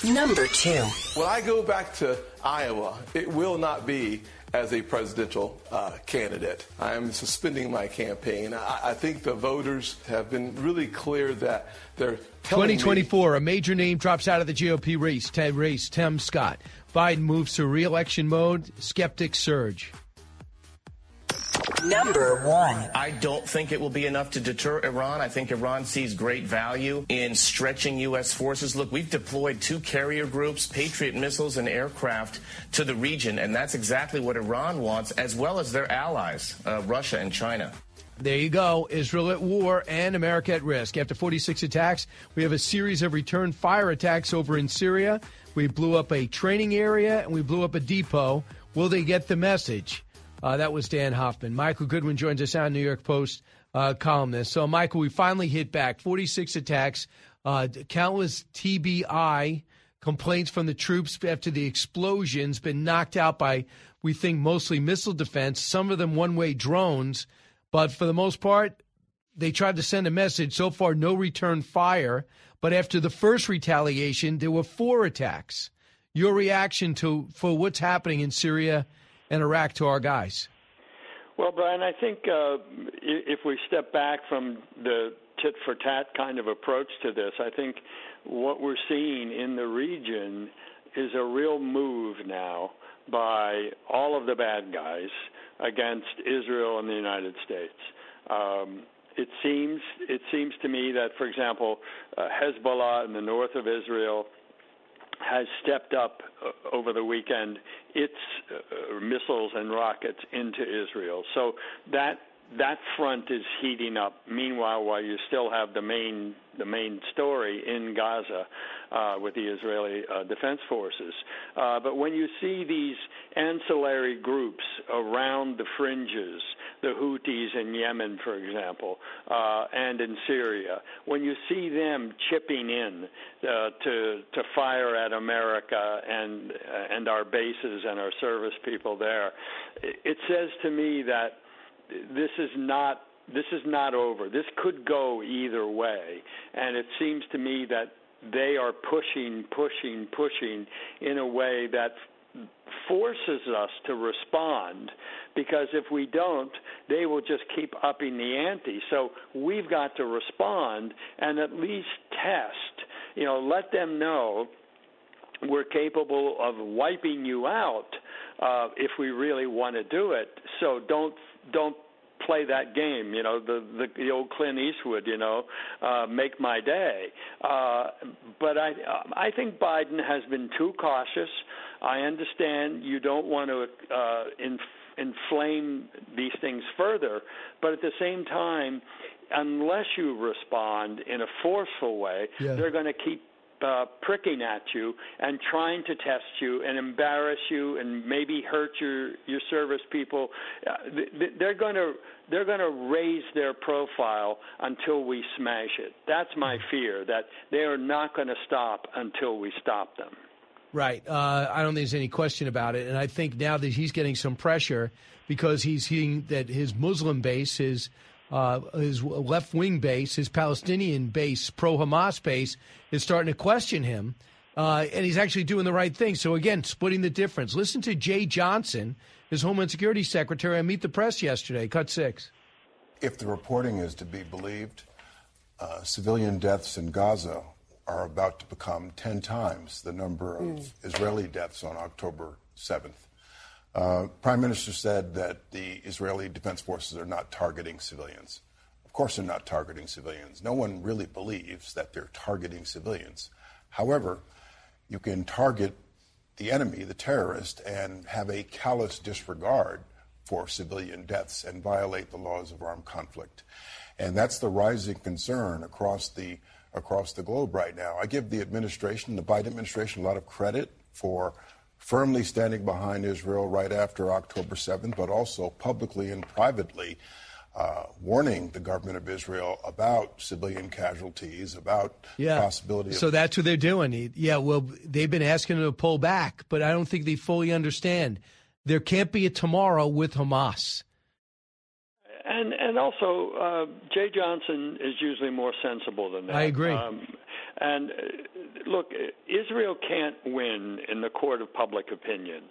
S3: Number two.
S5: When I go back to Iowa, it will not be as a presidential uh, candidate. I am suspending my campaign. I, I think the voters have been really clear that they're telling me
S1: 2024, a major name drops out of the GOP race, Ted race, Tim Scott. Biden moves to re-election mode. Skeptics surge.
S3: Number one.
S6: I don't think it will be enough to deter Iran. I think Iran sees great value in stretching U.S. forces. Look, we've deployed two carrier groups, Patriot missiles, and aircraft to the region, and that's exactly what Iran wants, as well as their allies, uh, Russia and China.
S1: There you go. Israel at war and America at risk. After 46 attacks, we have a series of return fire attacks over in Syria. We blew up a training area and we blew up a depot. Will they get the message? Uh, that was Dan Hoffman. Michael Goodwin joins us on New York Post uh, columnist. So, Michael, we finally hit back 46 attacks, uh, countless TBI complaints from the troops after the explosions, been knocked out by, we think, mostly missile defense, some of them one way drones. But for the most part, they tried to send a message. So far, no return fire. But after the first retaliation, there were four attacks. Your reaction to for what's happening in Syria and Iraq to our guys?
S16: Well, Brian, I think uh, if we step back from the tit for tat kind of approach to this, I think what we're seeing in the region is a real move now by all of the bad guys against Israel and the United States. Um, it seems it seems to me that, for example, uh, Hezbollah in the north of Israel has stepped up uh, over the weekend its uh, missiles and rockets into Israel. So that that front is heating up. Meanwhile, while you still have the main the main story in Gaza uh, with the Israeli uh, Defense Forces, uh, but when you see these ancillary groups around the fringes, the Houthis in Yemen, for example, uh, and in Syria, when you see them chipping in uh, to to fire at America and uh, and our bases and our service people there, it says to me that this is not this is not over. This could go either way, and it seems to me that they are pushing, pushing, pushing in a way that forces us to respond because if we don't, they will just keep upping the ante. So we've got to respond and at least test, you know, let them know we're capable of wiping you out uh, if we really want to do it. So don't don't play that game. You know, the the, the old Clint Eastwood. You know, uh, make my day. Uh, but I I think Biden has been too cautious. I understand you don't want to uh, inf- inflame these things further, but at the same time, unless you respond in a forceful way, yeah. they're going to keep uh, pricking at you and trying to test you and embarrass you and maybe hurt your your service people. Uh, they're going to they're going to raise their profile until we smash it. That's my fear that they are not going to stop until we stop them.
S1: Right. Uh, I don't think there's any question about it. And I think now that he's getting some pressure because he's seeing that his Muslim base, his uh, his left wing base, his Palestinian base, pro Hamas base, is starting to question him. Uh, and he's actually doing the right thing. So, again, splitting the difference. Listen to Jeh Johnson, his Homeland Security Secretary, on Meet the Press yesterday, cut six.
S17: If the reporting is to be believed, uh, civilian deaths in Gaza are about to become 10 times the number of mm. Israeli deaths on October 7th. Uh, Prime Minister said that the Israeli Defense Forces are not targeting civilians. Of course, they're not targeting civilians. No one really believes that they're targeting civilians. However, you can target the enemy, the terrorist, and have a callous disregard for civilian deaths and violate the laws of armed conflict. And that's the rising concern across the across the globe right now. I give the administration, the Biden administration, a lot of credit for firmly standing behind Israel right after October 7th, but also publicly and privately uh, warning the government of Israel about civilian casualties, about
S1: yeah.
S17: possibility. Of-
S1: so that's what they're doing. Yeah, well, they've been asking them to pull back, but I don't think they fully understand. There can't be a tomorrow with Hamas.
S16: And and also, uh, Jeh Johnson is usually more sensible than that. I
S1: agree. Um,
S16: and uh, look, Israel can't win in the court of public opinion.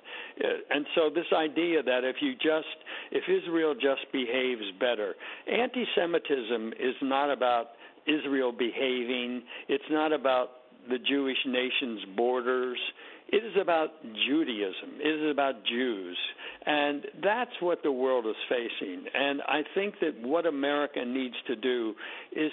S16: Uh, and so this idea that if you just if Israel just behaves better, anti-Semitism is not about Israel behaving. It's not about the Jewish nation's borders. It is about Judaism. It is about Jews. And that's what the world is facing. And I think that what America needs to do is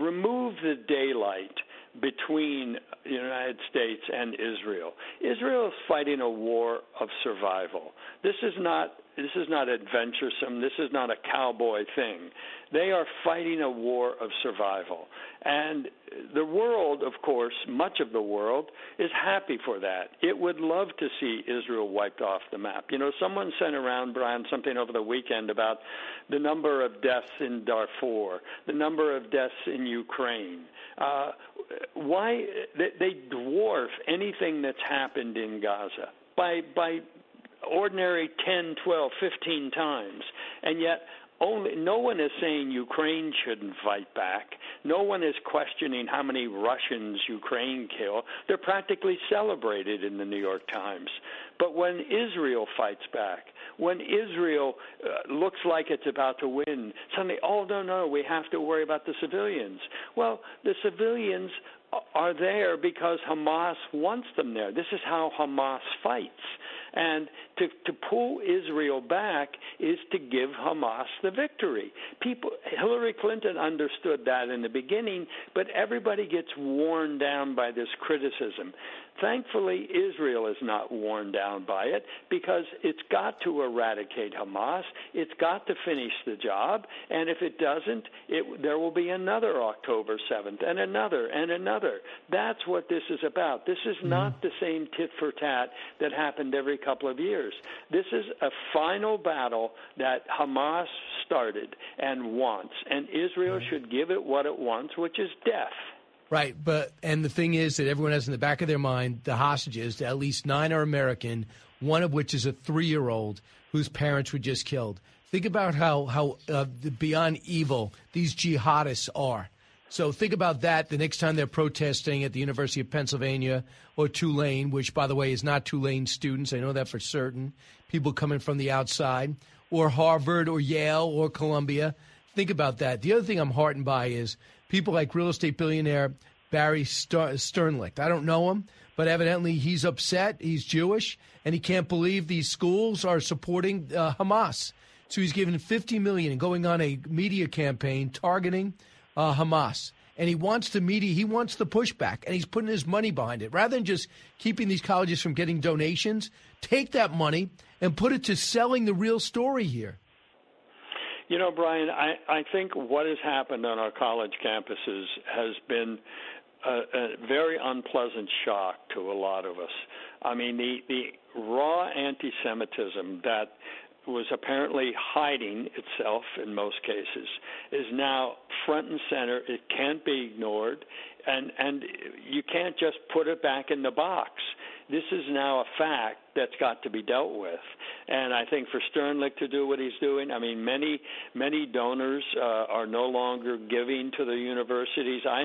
S16: remove the daylight between the United States and Israel. Israel is fighting a war of survival. This is not this is not adventuresome. This is not a cowboy thing. They are fighting a war of survival. And the world, of course, much of the world, is happy for that. It would love to see Israel wiped off the map. You know, someone sent around, Brian, something over the weekend about the number of deaths in Darfur, the number of deaths in Ukraine. Uh, why they, they dwarf anything that's happened in Gaza by by ordinary 10, 12, 15 times. And yet only no one is saying Ukraine shouldn't fight back. No one is questioning how many Russians Ukraine kill. They're practically celebrated in the New York Times. But when Israel fights back, when Israel uh, looks like it's about to win, suddenly, oh no, no, we have to worry about the civilians. Well, the civilians are there because Hamas wants them there. This is how Hamas fights. And to, to pull Israel back is to give Hamas the victory. People, Hillary Clinton understood that in the beginning, but everybody gets worn down by this criticism. Thankfully, Israel is not worn down by it because it's got to eradicate Hamas. It's got to finish the job. And if it doesn't, it, there will be another October 7th and another and another. That's what this is about. This is mm-hmm. not the same tit for tat that happened every couple of years. This is a final battle that Hamas started and wants. And Israel mm-hmm. should give it what it wants, which is death.
S1: Right, but and the thing is that everyone has in the back of their mind the hostages. At least nine are American, one of which is a three-year-old whose parents were just killed. Think about how how uh, beyond evil these jihadists are. So think about that the next time they're protesting at the University of Pennsylvania or Tulane, which, by the way, is not Tulane students. I know that for certain. People coming from the outside, or Harvard or Yale or Columbia. Think about that. The other thing I'm heartened by is people like real estate billionaire Barry Sternlicht. I don't know him, but evidently he's upset. He's Jewish, and he can't believe these schools are supporting uh, Hamas. So he's given 50 million and going on a media campaign targeting uh, Hamas. And he wants the media, he wants the pushback, and he's putting his money behind it. Rather than just keeping these colleges from getting donations, take that money and put it to selling the real story here.
S16: You know, Brian, I, I think what has happened on our college campuses has been a, a very unpleasant shock to a lot of us. I mean, the, the raw anti Semitism that was apparently hiding itself in most cases is now front and center. It can't be ignored, and and you can't just put it back in the box. This is now a fact that's got to be dealt with. And I think for Sternlicht to do what he's doing, I mean, many many donors uh, are no longer giving to the universities. I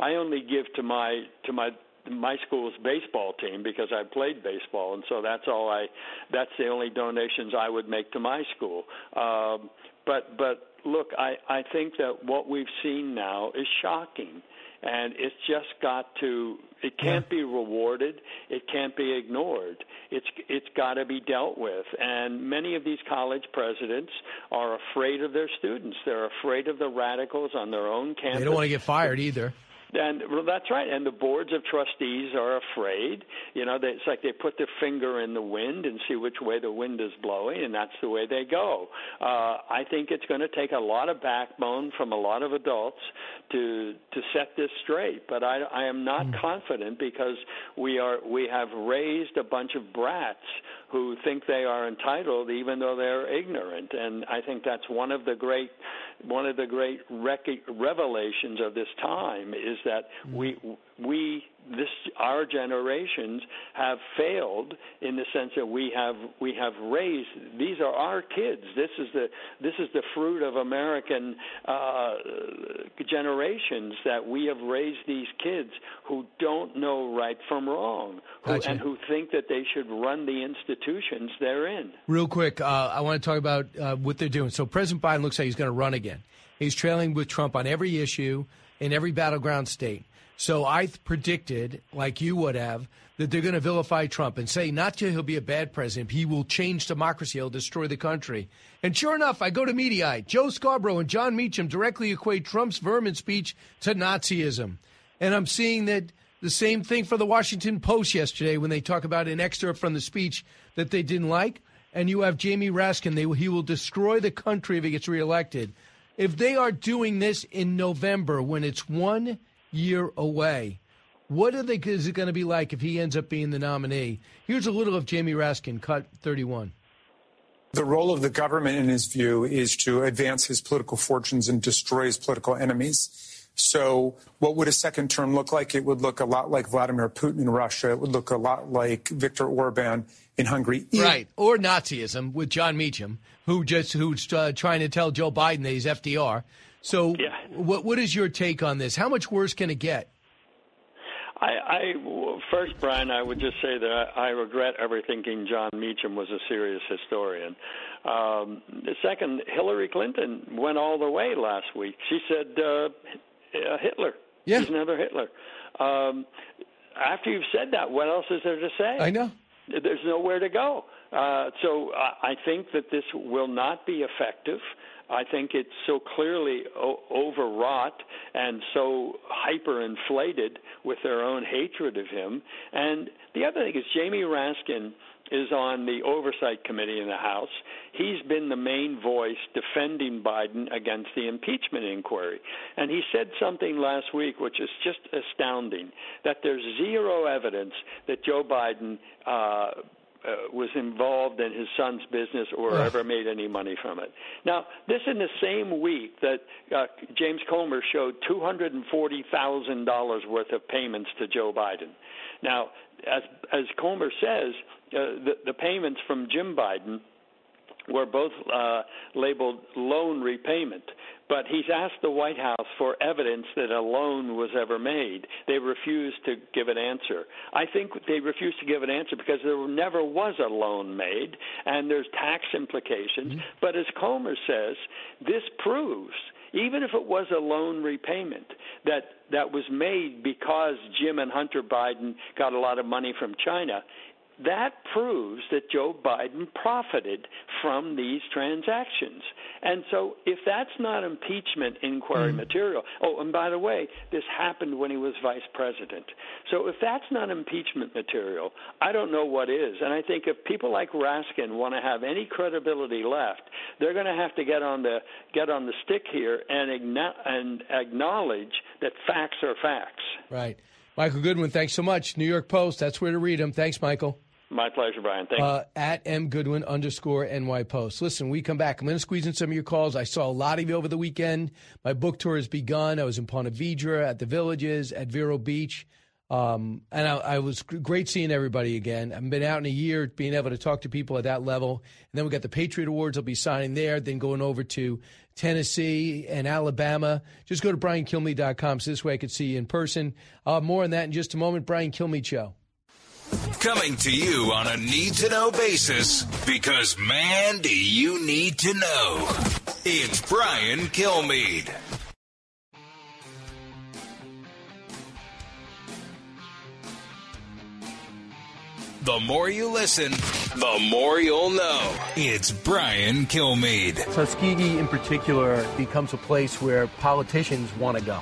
S16: I only give to my to my my school's baseball team because I played baseball, and so that's all I. That's the only donations I would make to my school. Um, but but look, I I think that what we've seen now is shocking, and it's just got to. It can't be rewarded. It can't be ignored. It's it's got to be dealt with. And many of these college presidents are afraid of their students. They're afraid of the radicals on their own campus.
S1: They don't want to get fired either.
S16: And well, that's right. And the boards of trustees are afraid. You know, they, it's like they put their finger in the wind and see which way the wind is blowing, and that's the way they go. Uh, I think it's going to take a lot of backbone from a lot of adults to to set this straight. But I, I am not mm. confident because we are we have raised a bunch of brats who think they are entitled even though they're ignorant, and I think that's one of the great one of the great rec- revelations of this time is that we we this our generations have failed in the sense that we have we have raised these are our kids this is the this is the fruit of American uh, generations that we have raised these kids who don't know right from wrong who,
S1: Gotcha.
S16: and who think that they should run the institutions they're in
S1: Real quick, uh, I want to talk about uh, what they're doing. So President Biden looks like he's going to run again. He's trailing with Trump on every issue in every battleground state. So I predicted, like you would have, that they're going to vilify Trump and say not that he'll be a bad president, he will change democracy, he'll destroy the country. And sure enough, I go to Mediaite. Joe Scarborough and Jon Meacham directly equate Trump's vermin speech to Nazism. And I'm seeing that the same thing for the Washington Post yesterday when they talk about an excerpt from the speech that they didn't like. And you have Jamie Raskin. They, he will destroy the country if he gets reelected. If they are doing this in November when it's one year away, what are they, is it going to be like if he ends up being the nominee? Here's a little of Jamie Raskin, cut 31.
S18: The role of the government, in his view, is to advance his political fortunes and destroy his political enemies. So, what would a second term look like? It would look a lot like Vladimir Putin in Russia. It would look a lot like Viktor Orban in Hungary.
S1: Right. Or Nazism with Jon Meacham, who just who's uh, trying to tell Joe Biden that he's FDR. So,
S16: Yeah.
S1: what what is your take on this? How much worse can it get?
S16: I, I first, Brian, I would just say that I, I regret ever thinking Jon Meacham was a serious historian. Um, the second, Hillary Clinton went all the way last week. She said uh, uh, Hitler.
S1: Yeah.
S16: He's another Hitler. Um, after you've said that, what else is there to say?
S1: I know.
S16: There's nowhere to go. Uh, so I I think that this will not be effective. I think it's so clearly o- overwrought and so hyperinflated with their own hatred of him. And the other thing is Jamie Raskin is on the oversight committee in the House. He's been the main voice defending Biden against the impeachment inquiry. And he said something last week which is just astounding that there's zero evidence that Joe Biden uh, uh, was involved in his son's business or
S19: Ugh.
S16: ever made any money from it. Now, this in the same week that uh, James Comer showed $240,000 worth of payments to Joe Biden. Now, as as Comer says, uh, the, the payments from Jim Biden were both uh, labeled loan repayment. But he's asked the White House for evidence that a loan was ever made. They refused to give an answer. I think they refused to give an answer because there never was a loan made, and there's tax implications. But as Comer says, this proves even if it was a loan repayment that that was made because Jim and Hunter Biden got a lot of money from China, that proves that Joe Biden profited from these transactions. And so, if that's not impeachment inquiry hmm. material, oh, and by the way, this happened when he was vice president. So, if that's not impeachment material, I don't know what is. And I think if people like Raskin want to have any credibility left, they're going to have to get on the get on the stick here and and acknowledge that facts are facts.
S1: Right. Michael Goodwin, thanks so much. New York Post, that's where to read them. Thanks, Michael.
S16: My pleasure, Brian. Thank you.
S1: Uh, at M Goodwin underscore NY Post. Listen, we come back. I'm going to squeeze in some of your calls. I saw a lot of you over the weekend. My book tour has begun. I was in Ponte Vedra, at the Villages, at Vero Beach. Um, and I, I was great seeing everybody again. I've been out in a year, being able to talk to people at that level. And then we got the Patriot Awards. I'll be signing there. Then going over to Tennessee and Alabama. Just go to briankilmeade.com so this way I could see you in person. Uh, more on that in just a moment. Brian Kilmeade Show.
S2: Coming to you on a need to know basis because, man, do you need to know. It's Brian Kilmeade. The more you listen, the more you'll know. It's Brian Kilmeade.
S1: Tuskegee, in particular, becomes a place where politicians want to go.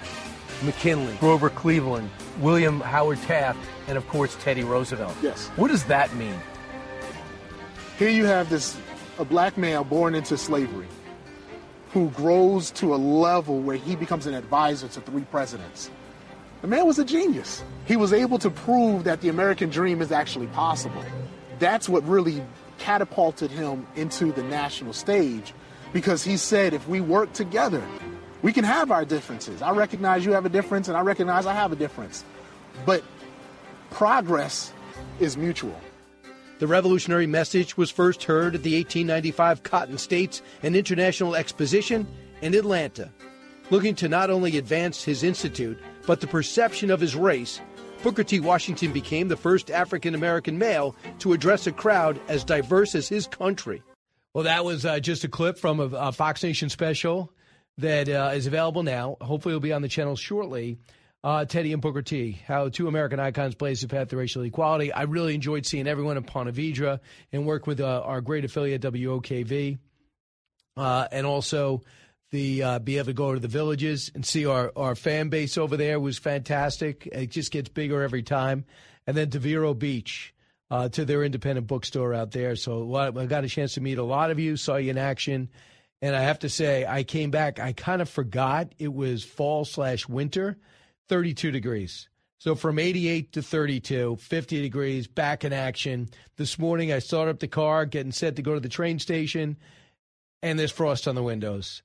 S1: McKinley, Grover Cleveland, William Howard Taft, and of course Teddy Roosevelt.
S19: Yes.
S1: What does that mean?
S19: Here you have this a black male born into slavery who grows to a level where he becomes an advisor to three presidents. The man was a genius. He was able to prove that the American dream is actually possible. That's what really catapulted him into the national stage because he said if we work together, we can have our differences. I recognize you have a difference and I recognize I have a difference. But progress is mutual.
S1: The revolutionary message was first heard at the 1895 Cotton States and International Exposition in Atlanta. Looking to not only advance his institute, but the perception of his race, Booker T. Washington became the first African American male to address a crowd as diverse as his country. Well, that was uh, just a clip from a, a Fox Nation special that uh, is available now. Hopefully, it'll be on the channel shortly. Uh, Teddy and Booker T, how two American icons blaze the path to racial equality. I really enjoyed seeing everyone in Ponte Vedra and work with uh, our great affiliate WOKV, uh, and also The uh, be able to go to the villages and see our, our fan base over there was fantastic. It just gets bigger every time. And then to Vero Beach, uh, to their independent bookstore out there. So I got a chance to meet a lot of you, saw you in action. And I have to say, I came back, I kind of forgot it was fall slash winter, 32 degrees. So from 88 to 32, 50 degrees, back in action. This morning, I started up the car, getting set to go to the train station, and there's frost on the windows.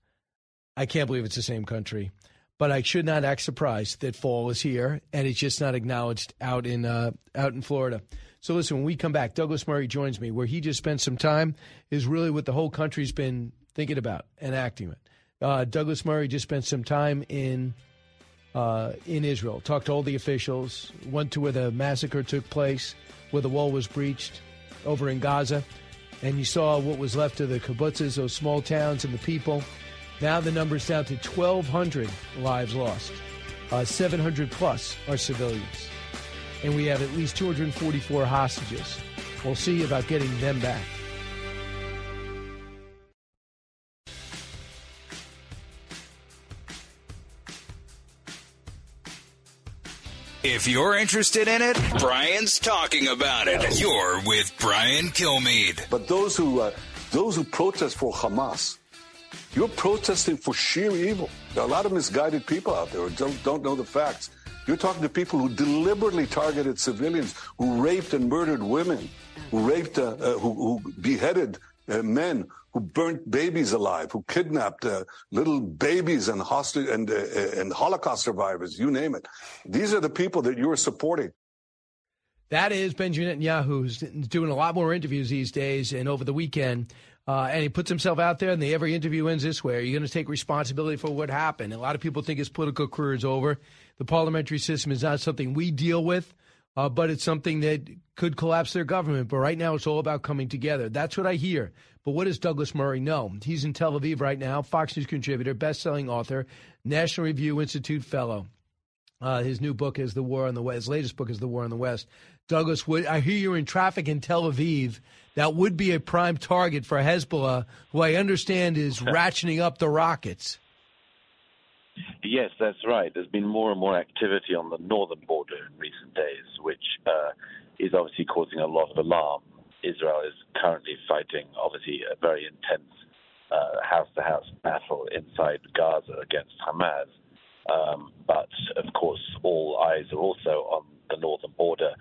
S1: I can't believe it's the same country. But I should not act surprised that fall is here, and it's just not acknowledged out in uh, out in Florida. So listen, when we come back, Douglas Murray joins me. Where he just spent some time is really what the whole country's been thinking about and acting it. Uh, Douglas Murray just spent some time in uh, in Israel, talked to all the officials, went to where the massacre took place, where the wall was breached over in Gaza, and you saw what was left of the kibbutzes, those small towns, and the people. Now the number's down to 1,200 lives lost. Uh, 700 plus are civilians. And we have at least 244 hostages. We'll see about getting them back.
S2: If you're interested in it, Brian's talking about it. You're with Brian Kilmeade.
S20: But those who uh, those who protest for Hamas, you're protesting for sheer evil. There are a lot of misguided people out there who don't, don't know the facts. You're talking to people who deliberately targeted civilians, who raped and murdered women, who raped, uh, uh, who, who, beheaded uh, men, who burnt babies alive, who kidnapped uh, little babies and, hostage and, uh, uh, and Holocaust survivors, you name it. These are the people that you're supporting.
S1: That is Benjamin Netanyahu, who's doing a lot more interviews these days. And over the weekend, uh, and he puts himself out there, and the, every interview ends this way: Are you going to take responsibility for what happened? A lot of people think his political career is over. The parliamentary system is not something we deal with, uh, but it's something that could collapse their government. But right now, it's all about coming together. That's what I hear. But what does Douglas Murray know? He's in Tel Aviv right now, Fox News contributor, best-selling author, National Review Institute fellow. Uh, his new book is The War on the West. His latest book is The War on the West. Douglas, I hear you're in traffic in Tel Aviv. That would be a prime target for Hezbollah, who I understand is <laughs> ratcheting up the rockets.
S9: Yes, that's right. There's been more and more activity on the northern border in recent days, which uh, is obviously causing a lot of alarm. Israel is currently fighting, obviously, a very intense house to house battle inside Gaza against Hamas. Um, but of course, all eyes are also on the northern border,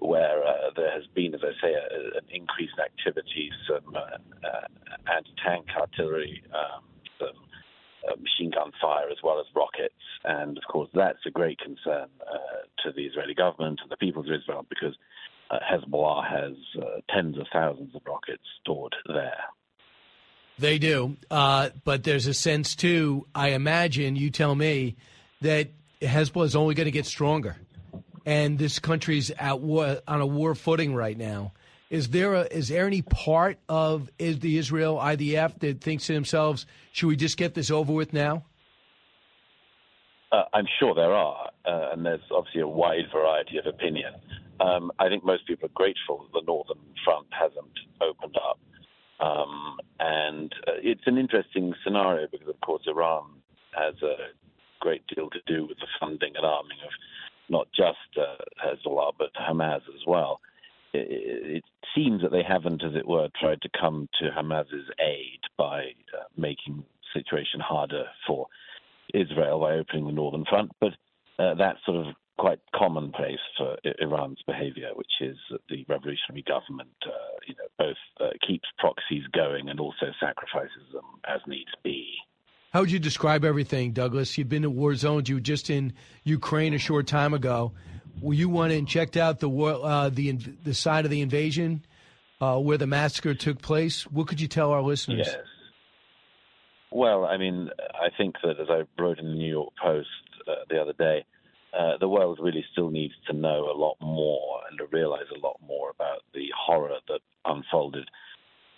S9: where uh, there has been, as I say, a, an increased activity, some uh, uh, anti-tank artillery, um, some uh, machine gun fire, as well as rockets, and of course that's a great concern uh, to the Israeli government and the people of Israel because uh, Hezbollah has tens of thousands of rockets stored there.
S1: They do, but there's a sense too. I imagine you tell me that Hezbollah is only going to get stronger and this country's at war, on a war footing right now. Is there a, is there any part of is the Israel IDF that thinks to themselves, should we just get this over with now?
S9: Uh, I'm sure there are, uh, and there's obviously a wide variety of opinion. Um, I think most people are grateful that the Northern Front hasn't opened up. Um, and uh, it's an interesting scenario because, of course, Iran has a great deal to do with the funding and arming of not just uh, Hezbollah but Hamas as well. It, seems that they haven't, as it were, tried to come to Hamas's aid by uh, making the situation harder for Israel by opening the northern front, but uh, that's sort of quite commonplace for Iran's behavior, which is that the revolutionary government, uh, you know, both uh, keeps proxies going and also sacrifices them as needs be.
S1: How would you describe everything, Douglas? You've been in war zones. You were just in Ukraine a short time ago. Well, you went and checked out the uh, the the side of the invasion uh, where the massacre took place. What could you tell our listeners?
S9: Yes. Well, I mean, I think that as I wrote in the New York Post uh, the other day, uh, the world really still needs to know a lot more and to realize a lot more about the horror that unfolded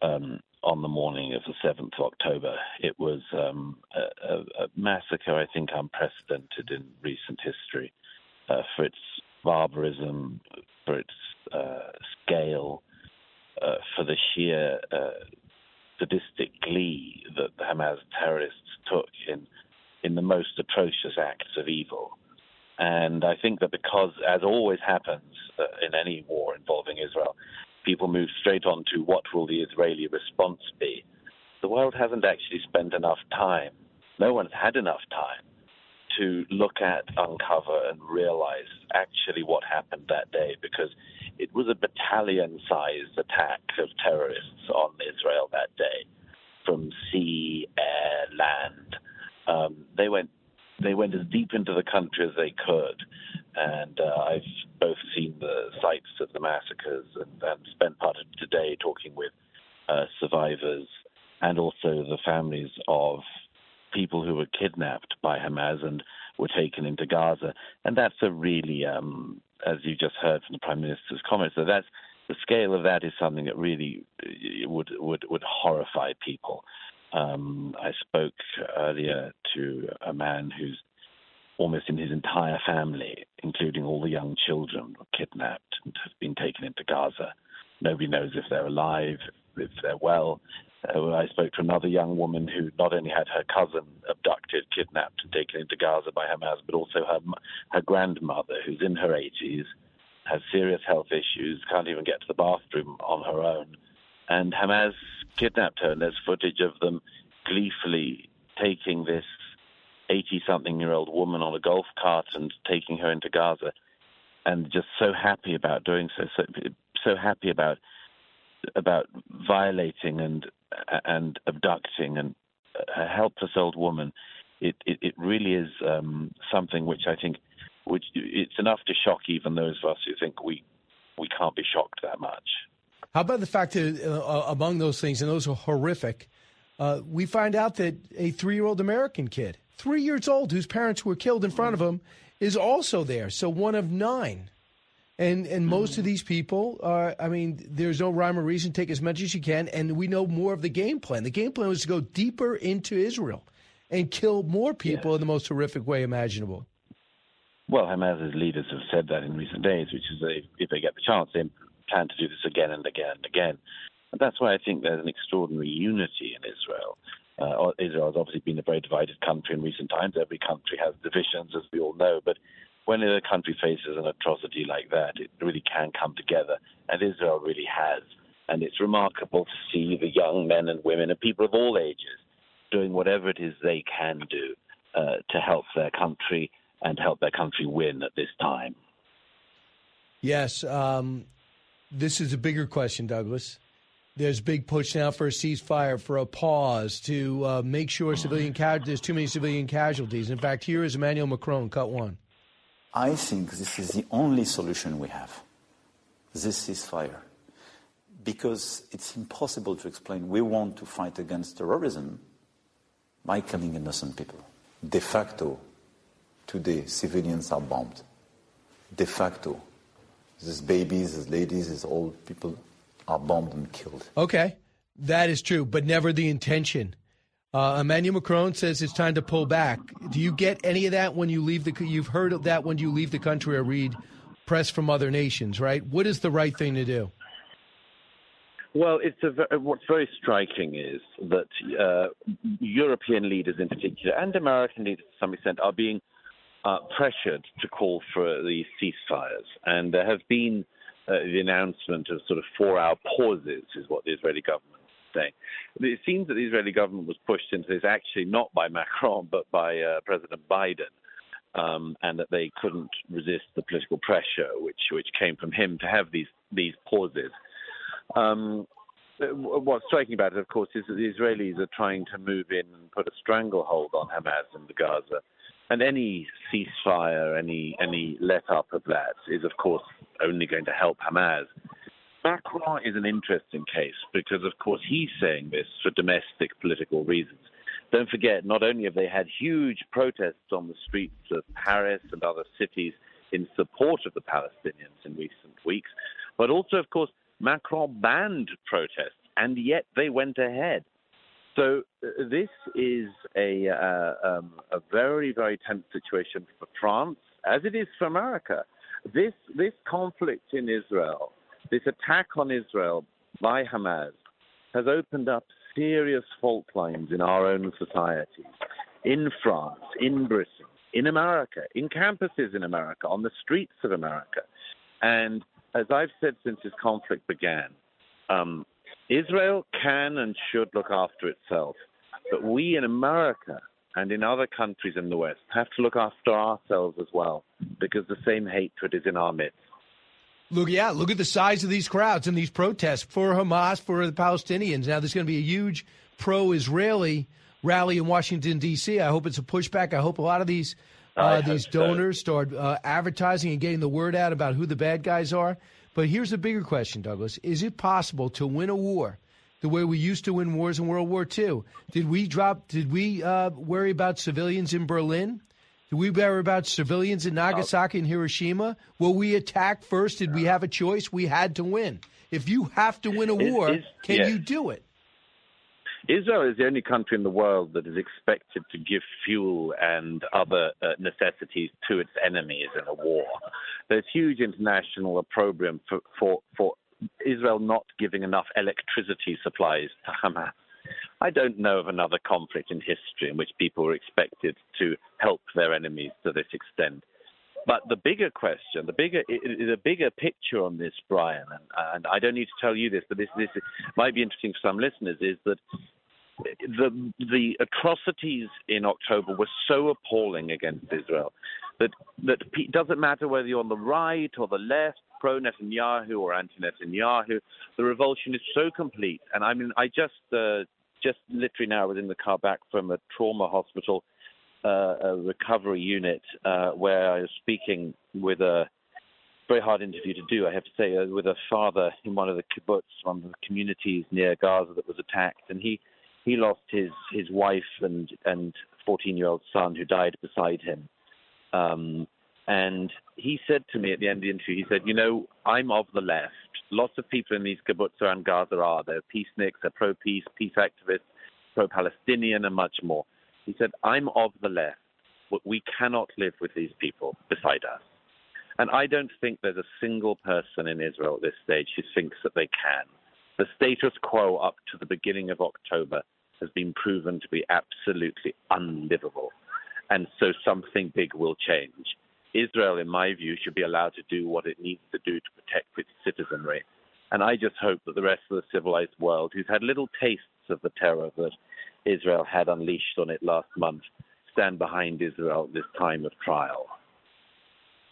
S9: um, on the morning of the 7th of October. It was um, a, a, massacre, I think, unprecedented in recent history uh, for its barbarism, for its uh, scale, uh, for the sheer uh, sadistic glee that the Hamas terrorists took in in the most atrocious acts of evil. And I think that because, as always happens uh, in any war involving Israel, people move straight on to what will the Israeli response be. The world hasn't actually spent enough time, no one's had enough time to look at, uncover, and realize actually what happened that day because it was a battalion sized attack of terrorists on Israel that day from sea, air, land. Um, they went they went as deep into the country as they could. And uh, I've both seen the sites of the massacres and, and spent part of today talking with uh, survivors and also the families of people who were kidnapped by Hamas and were taken into Gaza. And that's a really, um, as you just heard from the Prime Minister's comments, so that's the scale of that is something that really uh, would would would horrify people. Um, I spoke earlier to a man who's almost in his entire family, including all the young children, were kidnapped and have been taken into Gaza. Nobody knows if they're alive, if they're well. Uh, I spoke to another young woman who not only had her cousin abducted, kidnapped, and taken into Gaza by Hamas, but also her her grandmother, who's in her 80s, has serious health issues, can't even get to the bathroom on her own, and Hamas kidnapped her. And there's footage of them gleefully taking this 80 something year old woman on a golf cart and taking her into Gaza and just so happy about doing so, so, so happy about about violating and and abducting and a helpless old woman. It it, it really is um, something which I think which it's enough to shock even those of us who think we we can't be shocked that much.
S1: How about the fact that uh, among those things, and those are horrific, uh, we find out that a three year old American kid, three years old, whose parents were killed in front of him, is also there. So one of nine. And and most of these people are, I mean, there's no rhyme or reason. Take as much as you can, and we know more of the game plan. The game plan was to go deeper into Israel and kill more people in the most horrific way imaginable.
S9: Well, Hamas's leaders have said that in recent days, which is they, if they get the chance, they plan to do this again and again and again. And that's why I think there's an extraordinary unity in Israel. Uh, Israel has obviously been a very divided country in recent times. Every country has divisions, as we all know. But when a country faces an atrocity like that, it really can come together. And Israel really has. And it's remarkable to see the young men and women and people of all ages doing whatever it is they can do uh, to help their country and help their country win at this time.
S1: Yes. Um, this is a bigger question, Douglas. There's big push now for a ceasefire, for a pause, to uh, make sure civilian ca- there's too many civilian casualties. In fact, here is Emmanuel Macron, cut one.
S21: I think this is the only solution we have, this ceasefire, because it's impossible to explain. We want to fight against terrorism by killing innocent people. De facto, today, civilians are bombed. De facto, these babies, these ladies, these old people are bombed and killed.
S1: Okay, that is true, but never the intention. Uh, Emmanuel Macron says it's time to pull back. Do you get any of that when you leave the? You've heard of that when you leave the country or read press from other nations, right? What is the right thing to do?
S9: Well, it's a, what's very striking is that uh, European leaders, in particular, and American leaders to some extent, are being uh, pressured to call for these ceasefires, and there have been uh, the announcement of sort of four-hour pauses, is what the Israeli government It seems that the Israeli government was pushed into this actually not by <laughs> Macron but by uh, President Biden, um, and that they couldn't resist the political pressure which which came from him to have these these pauses. Um, what's striking about it, of course, is that the Israelis are trying to move in and put a stranglehold on Hamas in the Gaza and any ceasefire, any any let up of that is, of course, only going to help Hamas. Macron is an interesting case because, of course, he's saying this for domestic political reasons. Don't forget, not only have they had huge protests on the streets of Paris and other cities in support of the Palestinians in recent weeks, but also, of course, Macron banned protests, and yet they went ahead. So uh, this is a, uh, um, a very, very tense situation for France, as it is for America. This, this conflict in Israel, this attack on Israel by Hamas, has opened up serious fault lines in our own societies, in France, in Britain, in America, in campuses in America, on the streets of America. And as I've said since this conflict began, um, Israel can and should look after itself. But we in America and in other countries in the West have to look after ourselves as well, because the same hatred is in our midst.
S1: Look, yeah, look at the size of these crowds and these protests for Hamas, for the Palestinians. Now, there's going to be a huge pro Israeli rally in Washington, D.C. I hope it's a pushback. I hope a lot of these. Uh, these donors start uh, advertising and getting the word out about who the bad guys are. But here's the bigger question, Douglas: Is it possible to win a war the way we used to win wars in World War II? Did we drop? Did we uh, worry about civilians in Berlin? Did we worry about civilians in Nagasaki and Hiroshima? Will we attack first? Did we have a choice? We had to win. If you have to win a war, is, is, can yes. you do it?
S9: Israel is the only country in the world that is expected to give fuel and other uh, necessities to its enemies in a war. There's huge international opprobrium for, for, for Israel not giving enough electricity supplies to Hamas. I don't know of another conflict in history in which people were expected to help their enemies to this extent. But the bigger question, the bigger, the bigger picture on this, Brian, and, and I don't need to tell you this, but this, this might be interesting for some listeners, is that the the atrocities in October were so appalling against Israel that that it doesn't matter whether you're on the right or the left, pro Netanyahu or anti Netanyahu, the revulsion is so complete. And I mean, I just uh, just literally now I was in the car back from a trauma hospital, uh, a recovery unit, uh, where I was speaking with a very hard interview to do, I have to say, uh, with a father in one of the kibbutz, one of the communities near Gaza that was attacked, and he he lost his his wife and and 14 year old son who died beside him. Um, and he said to me at the end of the interview, he said, "You know, I'm of the left. Lots of people in these kibbutz around Gaza are. They're peaceniks, they're pro-peace, peace activists, pro-Palestinian, and much more." He said, "I'm of the left, but we cannot live with these people beside us." And I don't think there's a single person in Israel at this stage who thinks that they can. The status quo up to the beginning of October has been proven to be absolutely unlivable. And so something big will change. Israel, in my view, should be allowed to do what it needs to do to protect its citizenry. And I just hope that the rest of the civilized world, who's had little tastes of the terror that Israel had unleashed on it last month, stand behind Israel this time of trial.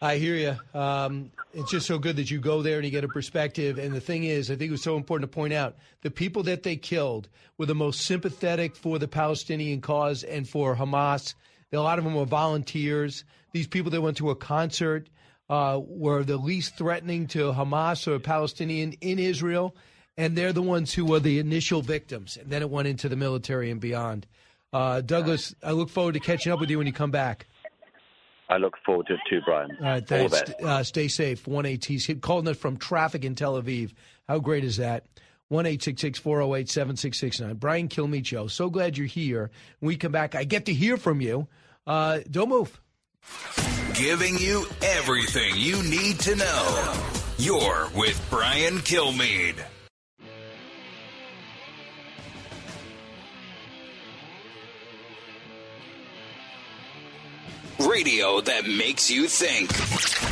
S1: I hear you. Um, it's just so good that you go there and you get a perspective. And the thing is, I think it was so important to point out the people that they killed were the most sympathetic for the Palestinian cause and for Hamas. A lot of them were volunteers. These people that went to a concert uh, were the least threatening to Hamas or a Palestinian in Israel. And they're the ones who were the initial victims. And then it went into the military and beyond. Uh, Douglas, I look forward to catching up with you when you come back.
S9: I look forward to it too, Brian.
S1: All right, thanks. All uh, stay safe. One eight. He's calling it from traffic in Tel Aviv. How great is that? One eight six six four zero oh eight seven six six nine. Brian Kilmeade So glad you're here. When we come back, I get to hear from you. Uh, don't move.
S2: Giving you everything you need to know. You're with Brian Kilmeade. Radio that makes you think.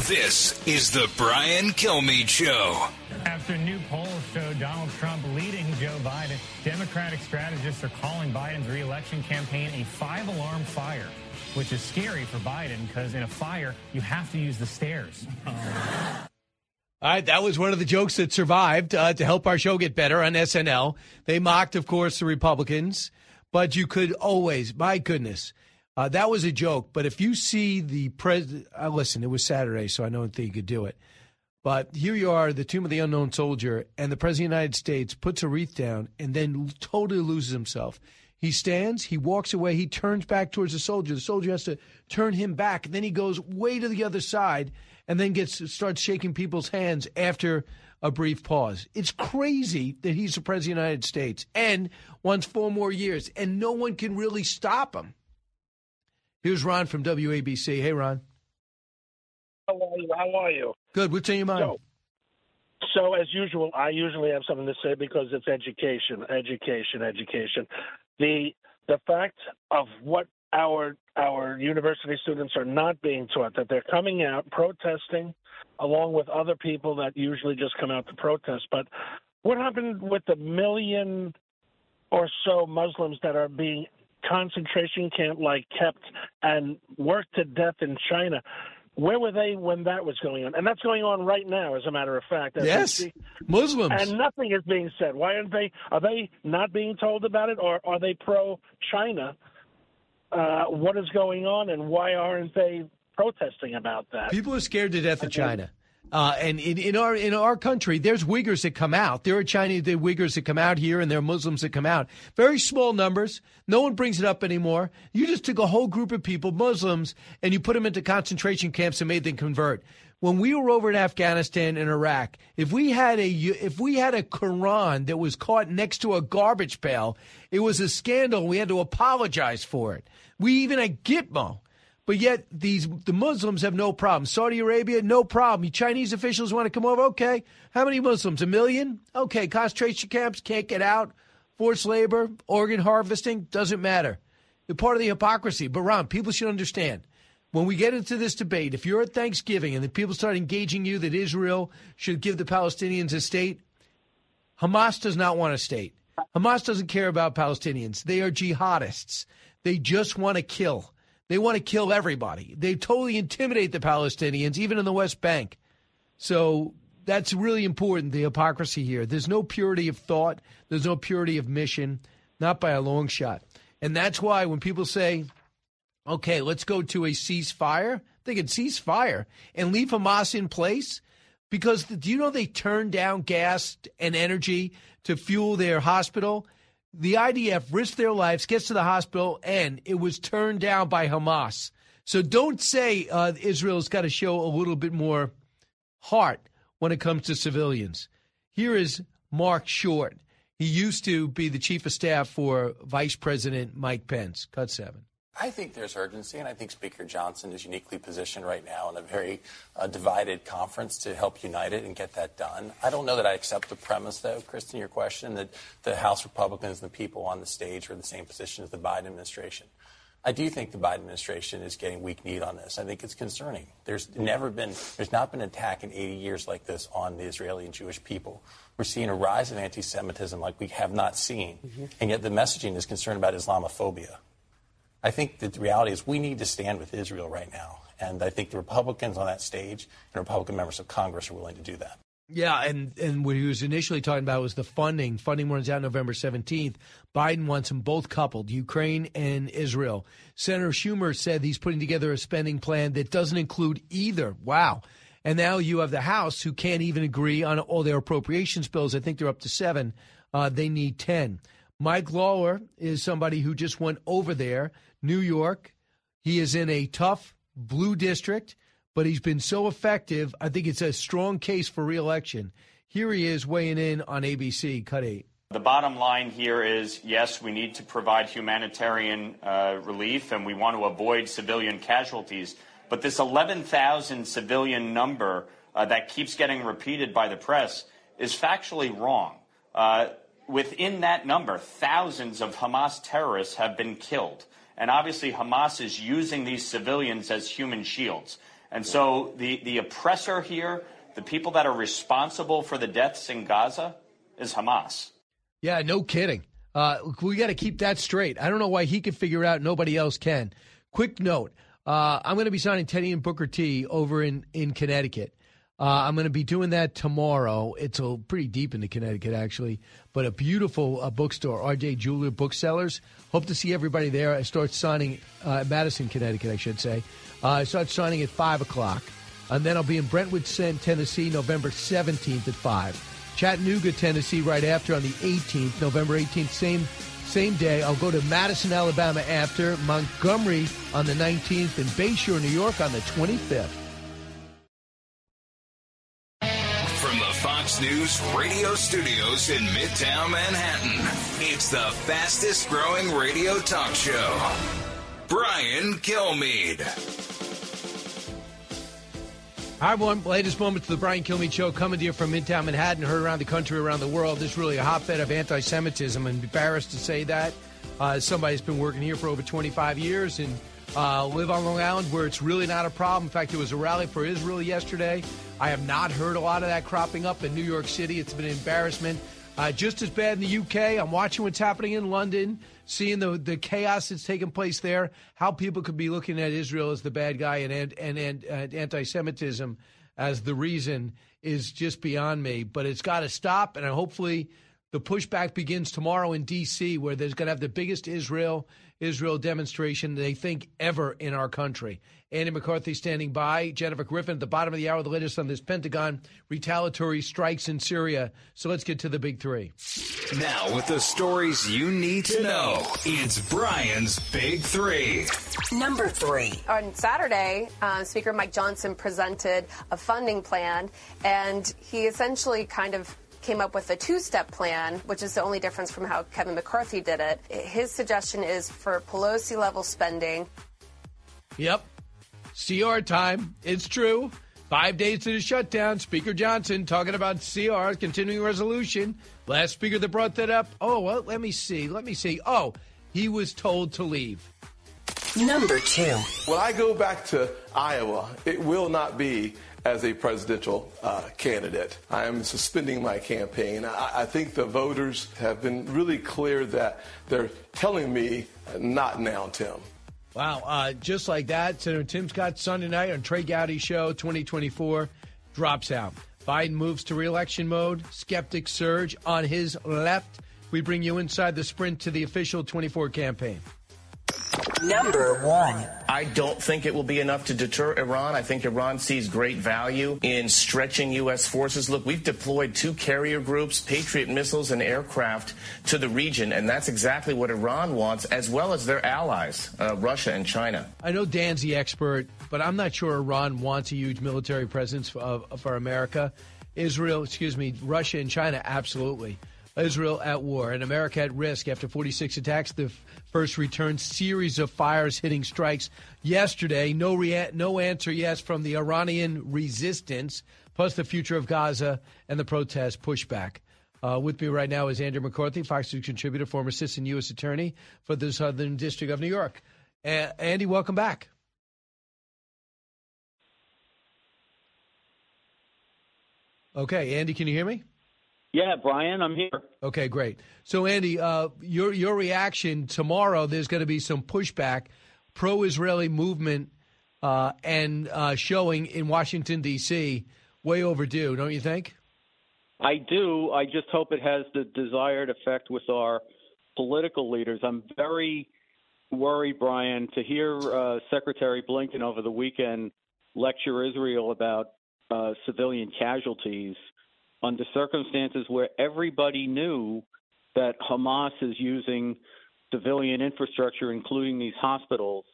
S2: This is the Brian Kilmeade Show.
S22: After new polls show Donald Trump leading Joe Biden, Democratic strategists are calling Biden's reelection campaign a five alarm fire, which is scary for Biden because in a fire, you have to use the stairs. <laughs>
S1: All right, that was one of the jokes that survived uh, to help our show get better on SNL. They mocked, of course, the Republicans, but you could always, my goodness, uh, that was a joke, but if you see the president, uh, listen, it was Saturday, so I don't think you could do it. But here you are, the tomb of the unknown soldier, and the president of the United States puts a wreath down and then totally loses himself. He stands, he walks away, he turns back towards the soldier. The soldier has to turn him back, then he goes way to the other side and then gets starts shaking people's hands after a brief pause. It's crazy that he's the president of the United States and wants four more years, and no one can really stop him. Here's Ron from WABC. Hey, Ron.
S23: How are you? How are you?
S1: Good. What's in your mind?
S23: So, So, as usual, I usually have something to say because it's education, education, education. The the fact of what our our university students are not being taught that they're coming out protesting along with other people that usually just come out to protest. But what happened with the million or so Muslims that are being concentration camp like kept and worked to death in China? Where were they when that was going on? And that's going on right now, as a matter of fact. as
S1: Yes. Muslims.
S23: And nothing is being said. Why aren't they? Are they not being told about it, or are they pro-China? Uh, what is going on, and why aren't they protesting about that?
S1: People are scared to death of China. Uh, and in, in our in our country, there's Uyghurs that come out. There are Chinese Uyghurs that come out here, and there are Muslims that come out. Very small numbers. No one brings it up anymore. You just took a whole group of people, Muslims, and you put them into concentration camps and made them convert. When we were over in Afghanistan and Iraq, if we had a if we had a Quran that was caught next to a garbage pail, it was a scandal. We had to apologize for it. We even had Gitmo. But yet these the Muslims have no problem. Saudi Arabia, no problem. You Chinese officials want to come over. Okay, how many Muslims? A million? Okay, concentration camps can't get out. Forced labor, organ harvesting doesn't matter. You're part of the hypocrisy. But Ron, people should understand. When we get into this debate, if you're at Thanksgiving and the people start engaging you that Israel should give the Palestinians a state, Hamas does not want a state. Hamas doesn't care about Palestinians. They are jihadists. They just want to kill. They want to kill everybody. They totally intimidate the Palestinians, even in the West Bank. So that's really important, the hypocrisy here. There's no purity of thought, there's no purity of mission, not by a long shot. And that's why when people say, okay, let's go to a ceasefire, they can cease fire and leave Hamas in place. Because do you know they turn down gas and energy to fuel their hospital? The IDF risked their lives, gets to the hospital, and it was turned down by Hamas. So don't say uh, Israel's got to show a little bit more heart when it comes to civilians. Here is Mark Short. He used to be the chief of staff for Vice President Mike Pence. Cut seven.
S24: I think there's urgency, and I think Speaker Johnson is uniquely positioned right now in a very uh, divided conference to help unite it and get that done. I don't know that I accept the premise, though, Kristen, your question, that the House Republicans and the people on the stage are in the same position as the Biden administration. I do think the Biden administration is getting weak kneed on this. I think it's concerning. There's never been, there's not been an attack in 80 years like this on the Israeli and Jewish people. We're seeing a rise of anti-Semitism like we have not seen, and yet the messaging is concerned about Islamophobia. I think that the reality is we need to stand with Israel right now. And I think the Republicans on that stage and Republican members of Congress are willing to do that.
S1: Yeah, and, and what he was initially talking about was the funding. Funding runs out November 17th. Biden wants them both coupled, Ukraine and Israel. Senator Schumer said he's putting together a spending plan that doesn't include either. Wow. And now you have the House who can't even agree on all their appropriations bills. I think they're up to seven. Uh, they need 10. Mike Lawler is somebody who just went over there, New York. He is in a tough blue district, but he's been so effective. I think it's a strong case for reelection. Here he is weighing in on ABC, cut eight.
S8: The bottom line here is yes, we need to provide humanitarian uh, relief and we want to avoid civilian casualties. But this 11,000 civilian number uh, that keeps getting repeated by the press is factually wrong. Uh, within that number, thousands of Hamas terrorists have been killed. And obviously, Hamas is using these civilians as human shields. And so the, the oppressor here, the people that are responsible for the deaths in Gaza, is Hamas.
S1: Yeah, no kidding. Uh, we got to keep that straight. I don't know why he can figure it out, nobody else can. Quick note uh, I'm going to be signing Teddy and Booker T over in, in Connecticut. Uh, I'm going to be doing that tomorrow. It's a pretty deep into Connecticut, actually, but a beautiful uh, bookstore, R.J. Julia Booksellers. Hope to see everybody there. I start signing uh, Madison, Connecticut, I should say. Uh, I start signing at 5 o'clock. And then I'll be in Brentwood, Tennessee, November 17th at 5. Chattanooga, Tennessee, right after on the 18th, November 18th, same same day. I'll go to Madison, Alabama after, Montgomery on the 19th, and Bayshore, New York on the 25th.
S2: Fox News radio studios in Midtown Manhattan, it's the fastest growing radio talk show. Brian Kilmeade.
S1: Hi, everyone. Latest moments of the Brian Kilmeade Show coming to you from Midtown Manhattan, heard around the country, around the world. This is really a hotbed of anti Semitism. I'm embarrassed to say that. Uh, somebody who's been working here for over 25 years and uh, live on Long Island where it's really not a problem. In fact, there was a rally for Israel yesterday. I have not heard a lot of that cropping up in New York City. It's been an embarrassment. Uh, just as bad in the UK. I'm watching what's happening in London, seeing the the chaos that's taking place there. How people could be looking at Israel as the bad guy and and and, and uh, anti-Semitism as the reason is just beyond me. But it's got to stop, and hopefully the pushback begins tomorrow in D.C., where there's going to have the biggest Israel Israel demonstration they think ever in our country. Andy McCarthy standing by. Jennifer Griffin at the bottom of the hour, the latest on this Pentagon retaliatory strikes in Syria. So let's get to the big three.
S2: Now, with the stories you need to know, it's Brian's Big Three.
S3: Number three.
S4: On Saturday, uh, Speaker Mike Johnson presented a funding plan, and he essentially kind of came up with a two step plan, which is the only difference from how Kevin McCarthy did it. His suggestion is for Pelosi level spending.
S1: Yep. CR time. It's true. Five days to the shutdown. Speaker Johnson talking about CR, continuing resolution. Last speaker that brought that up. Oh, well, let me see. Let me see. Oh, he was told to leave.
S3: Number two.
S5: When I go back to Iowa, it will not be as a presidential uh, candidate. I am suspending my campaign. I, I, think the voters have been really clear that they're telling me not now, Tim.
S1: Wow, uh, just like that, Senator Tim Scott Sunday night on Trey Gowdy Show 2024 drops out. Biden moves to reelection mode. Skeptics surge on his left. We bring you inside the sprint to the official 24 campaign.
S3: Number one.
S6: I don't think it will be enough to deter Iran. I think Iran sees great value in stretching U.S. forces. Look, we've deployed two carrier groups, Patriot missiles, and aircraft to the region, and that's exactly what Iran wants, as well as their allies, uh, Russia and China.
S1: I know Dan's the expert, but I'm not sure Iran wants a huge military presence for, uh, for America. Israel, excuse me, Russia and China, absolutely. Israel at war and America at risk after 46 attacks. The first return series of fires hitting strikes yesterday. No rea- no answer yes from the Iranian resistance, plus the future of Gaza and the protest pushback. Uh, with me right now is Andrew McCarthy, Fox News contributor, former assistant U.S. attorney for the Southern District of New York. Uh, Andy, welcome back. Okay, Andy, can you hear me?
S25: Yeah, Brian, I'm here.
S1: Okay, great. So, Andy, uh, your your reaction tomorrow? There's going to be some pushback, pro-Israeli movement, uh, and uh, showing in Washington D.C. Way overdue, don't you think?
S25: I do. I just hope it has the desired effect with our political leaders. I'm very worried, Brian, to hear uh, Secretary Blinken over the weekend lecture Israel about uh, civilian casualties under circumstances where everybody knew that Hamas is using civilian infrastructure, including these hospitals,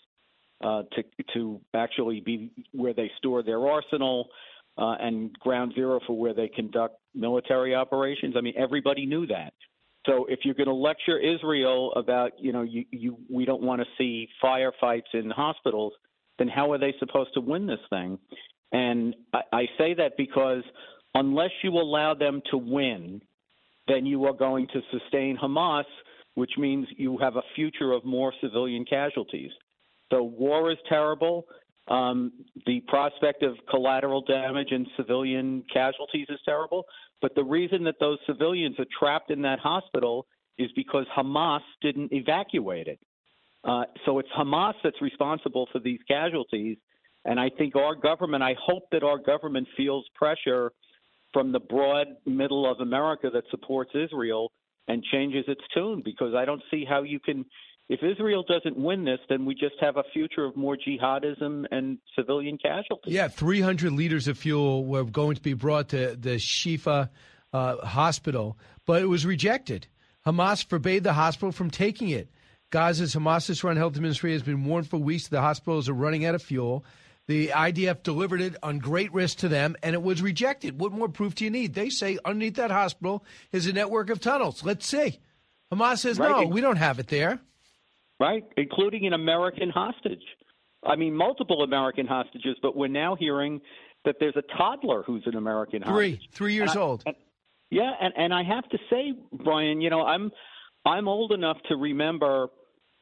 S25: uh, to to actually be where they store their arsenal uh, and ground zero for where they conduct military operations. I mean, everybody knew that. So if you're going to lecture Israel about, you know, you, you we don't want to see firefights in hospitals, then how are they supposed to win this thing? And I, I say that because unless you allow them to win, then you are going to sustain Hamas, which means you have a future of more civilian casualties. So war is terrible. Um, the prospect of collateral damage and civilian casualties is terrible. But the reason that those civilians are trapped in that hospital is because Hamas didn't evacuate it. Uh, so it's Hamas that's responsible for these casualties. And I think our government, I hope that our government feels pressure from the broad middle of America that supports Israel and changes its tune because I don't see how you can if Israel doesn't win this, then we just have a future of more jihadism and civilian casualties.
S1: Yeah, 300 liters of fuel were going to be brought to the Shifa uh, hospital, but it was rejected. Hamas forbade the hospital from taking it. Gaza's Hamas run health ministry has been warned for weeks that the hospitals are running out of fuel. The IDF delivered it on great risk to them, and it was rejected. What more proof do you need? They say underneath that hospital is a network of tunnels. Let's see. Hamas says, right. no, we don't have it there.
S25: Right, including an American hostage. I mean, multiple American hostages, but we're now hearing that there's a toddler who's an American
S1: Three,
S25: hostage.
S1: three years
S25: I-
S1: old.
S25: and- yeah, and and I have to say, Brian, you know, I'm I'm old enough to remember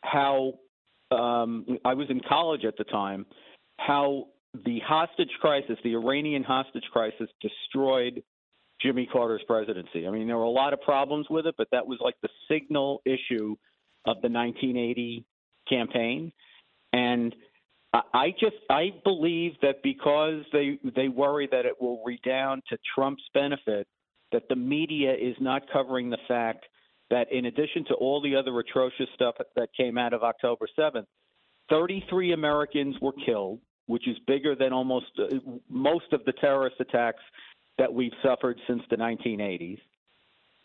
S25: how um, I was in college at the time, how the hostage crisis, the Iranian hostage crisis, destroyed Jimmy Carter's presidency. I mean, there were a lot of problems with it, but that was like the signal issue of the 1980 campaign, and. I- just I believe that because they they worry that it will redound to Trump's benefit, that the media is not covering the fact that in addition to all the other atrocious stuff that came out of October 7th, 33 Americans were killed, which is bigger than almost uh, most of the terrorist attacks that we've suffered since the 1980s.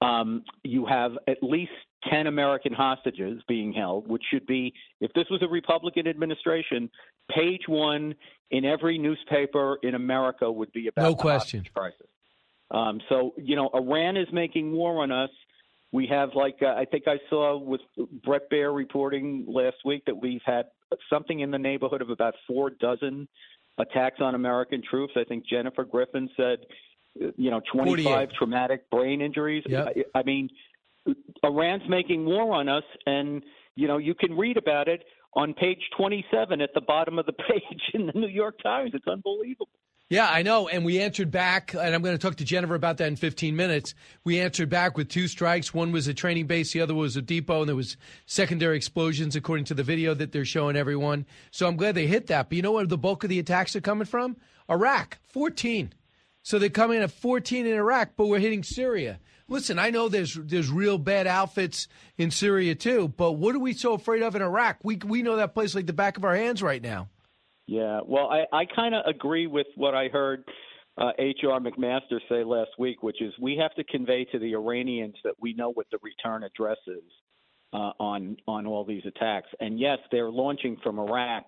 S25: Um, you have at least 10 American hostages being held, which should be, if this was a Republican administration, page one in every newspaper in America would be about
S1: No
S25: the
S1: question.
S25: crisis. Um, so, you know, Iran is making war on us. We have, like, uh, I think I saw with Bret Baier reporting last week that we've had something in the neighborhood of about four dozen attacks on American troops. I think Jennifer Griffin said, you know, 25
S1: 48.
S25: traumatic brain injuries.
S1: Yep.
S25: I, I mean, Iran's making war on us, and, you know, you can read about it on page 27 at the bottom of the <laughs> page in the New York Times. It's unbelievable.
S1: Yeah, I know. And we answered back, and I'm going to talk to Jennifer about that in 15 minutes. We answered back with two strikes. One was a training base, the other was a depot, and there was secondary explosions according to the video that they're showing everyone. So I'm glad they hit that. But you know where the bulk of the attacks are coming from? Iraq, 14. So they're coming at 14 in Iraq, but we're hitting Syria. Listen, I know there's there's real bad outfits in Syria too, but what are we so afraid of in Iraq? We we know that place like the back of our hands right now.
S25: Yeah, well, I, I kind of agree with what I heard uh, H.R. McMaster say last week, which is we have to convey to the Iranians that we know what the return address is uh, on on all these attacks. And yes, they're launching from Iraq,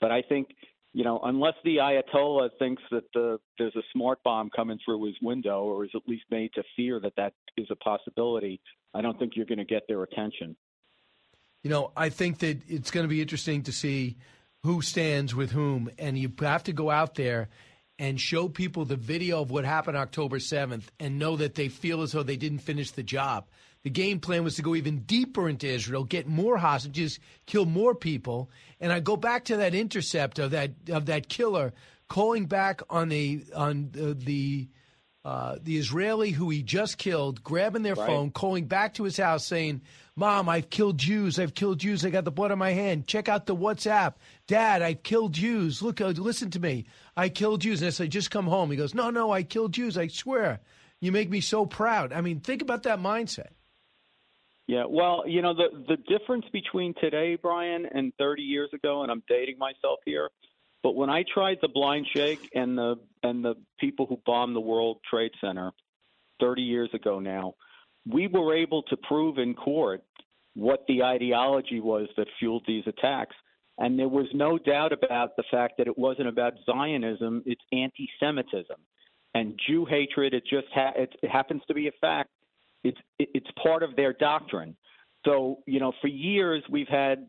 S25: but I think you know unless the Ayatollah thinks that the, there's a smart bomb coming through his window, or is at least made to fear that that is a possibility, I don't think you're going to get their attention.
S1: You know, I think that it's going to be interesting to see who stands with whom, and you have to go out there and show people the video of what happened October 7th and know that they feel as though they didn't finish the job. The game plan was to go even deeper into Israel, get more hostages, kill more people, and I go back to that intercept of that of that killer calling back on the on the, the uh, the Israeli who he just killed, grabbing their
S25: Right.
S1: phone, calling back to his house, saying, "Mom, I've killed Jews. I've killed Jews. I got the blood on my hand. Check out the WhatsApp. Dad, I've killed Jews. Look, uh, listen to me. I killed Jews." And I said, "Just come home." He goes, "No, no, I killed Jews. I swear. You make me so proud." I mean, think about that mindset.
S25: Yeah, well, you know the the difference between today, Brian, and 30 years ago, and I'm dating myself here, but when I tried the Blind Sheikh and the and the people who bombed the World Trade Center 30 years ago now, we were able to prove in court what the ideology was that fueled these attacks. And there was no doubt about the fact that it wasn't about Zionism, it's anti Semitism. And Jew hatred, it just ha- it, happens to be a fact. It's, it, it's part of their doctrine. So, you know, for years we've had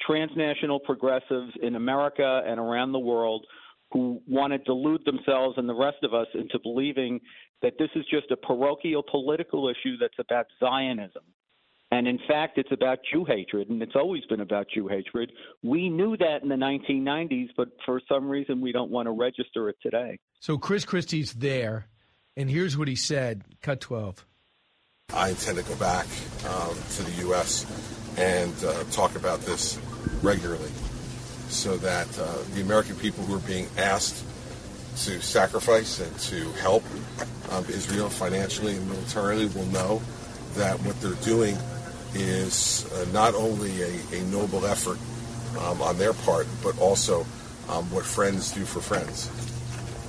S25: transnational progressives in America and around the world who want to delude themselves and the rest of us into believing that this is just a parochial political issue that's about Zionism. And in fact, it's about Jew hatred, and it's always been about Jew hatred. We knew that in the 1990s, but for some reason we don't want to register it today.
S1: So Chris Christie's there, and here's what he said. Cut 12.
S26: I intend to go back um, to the U.S. and uh, talk about this regularly so that uh, the American people who are being asked to sacrifice and to help um, Israel financially and militarily will know that what they're doing is uh, not only a, a noble effort um, on their part, but also um, what friends do for friends.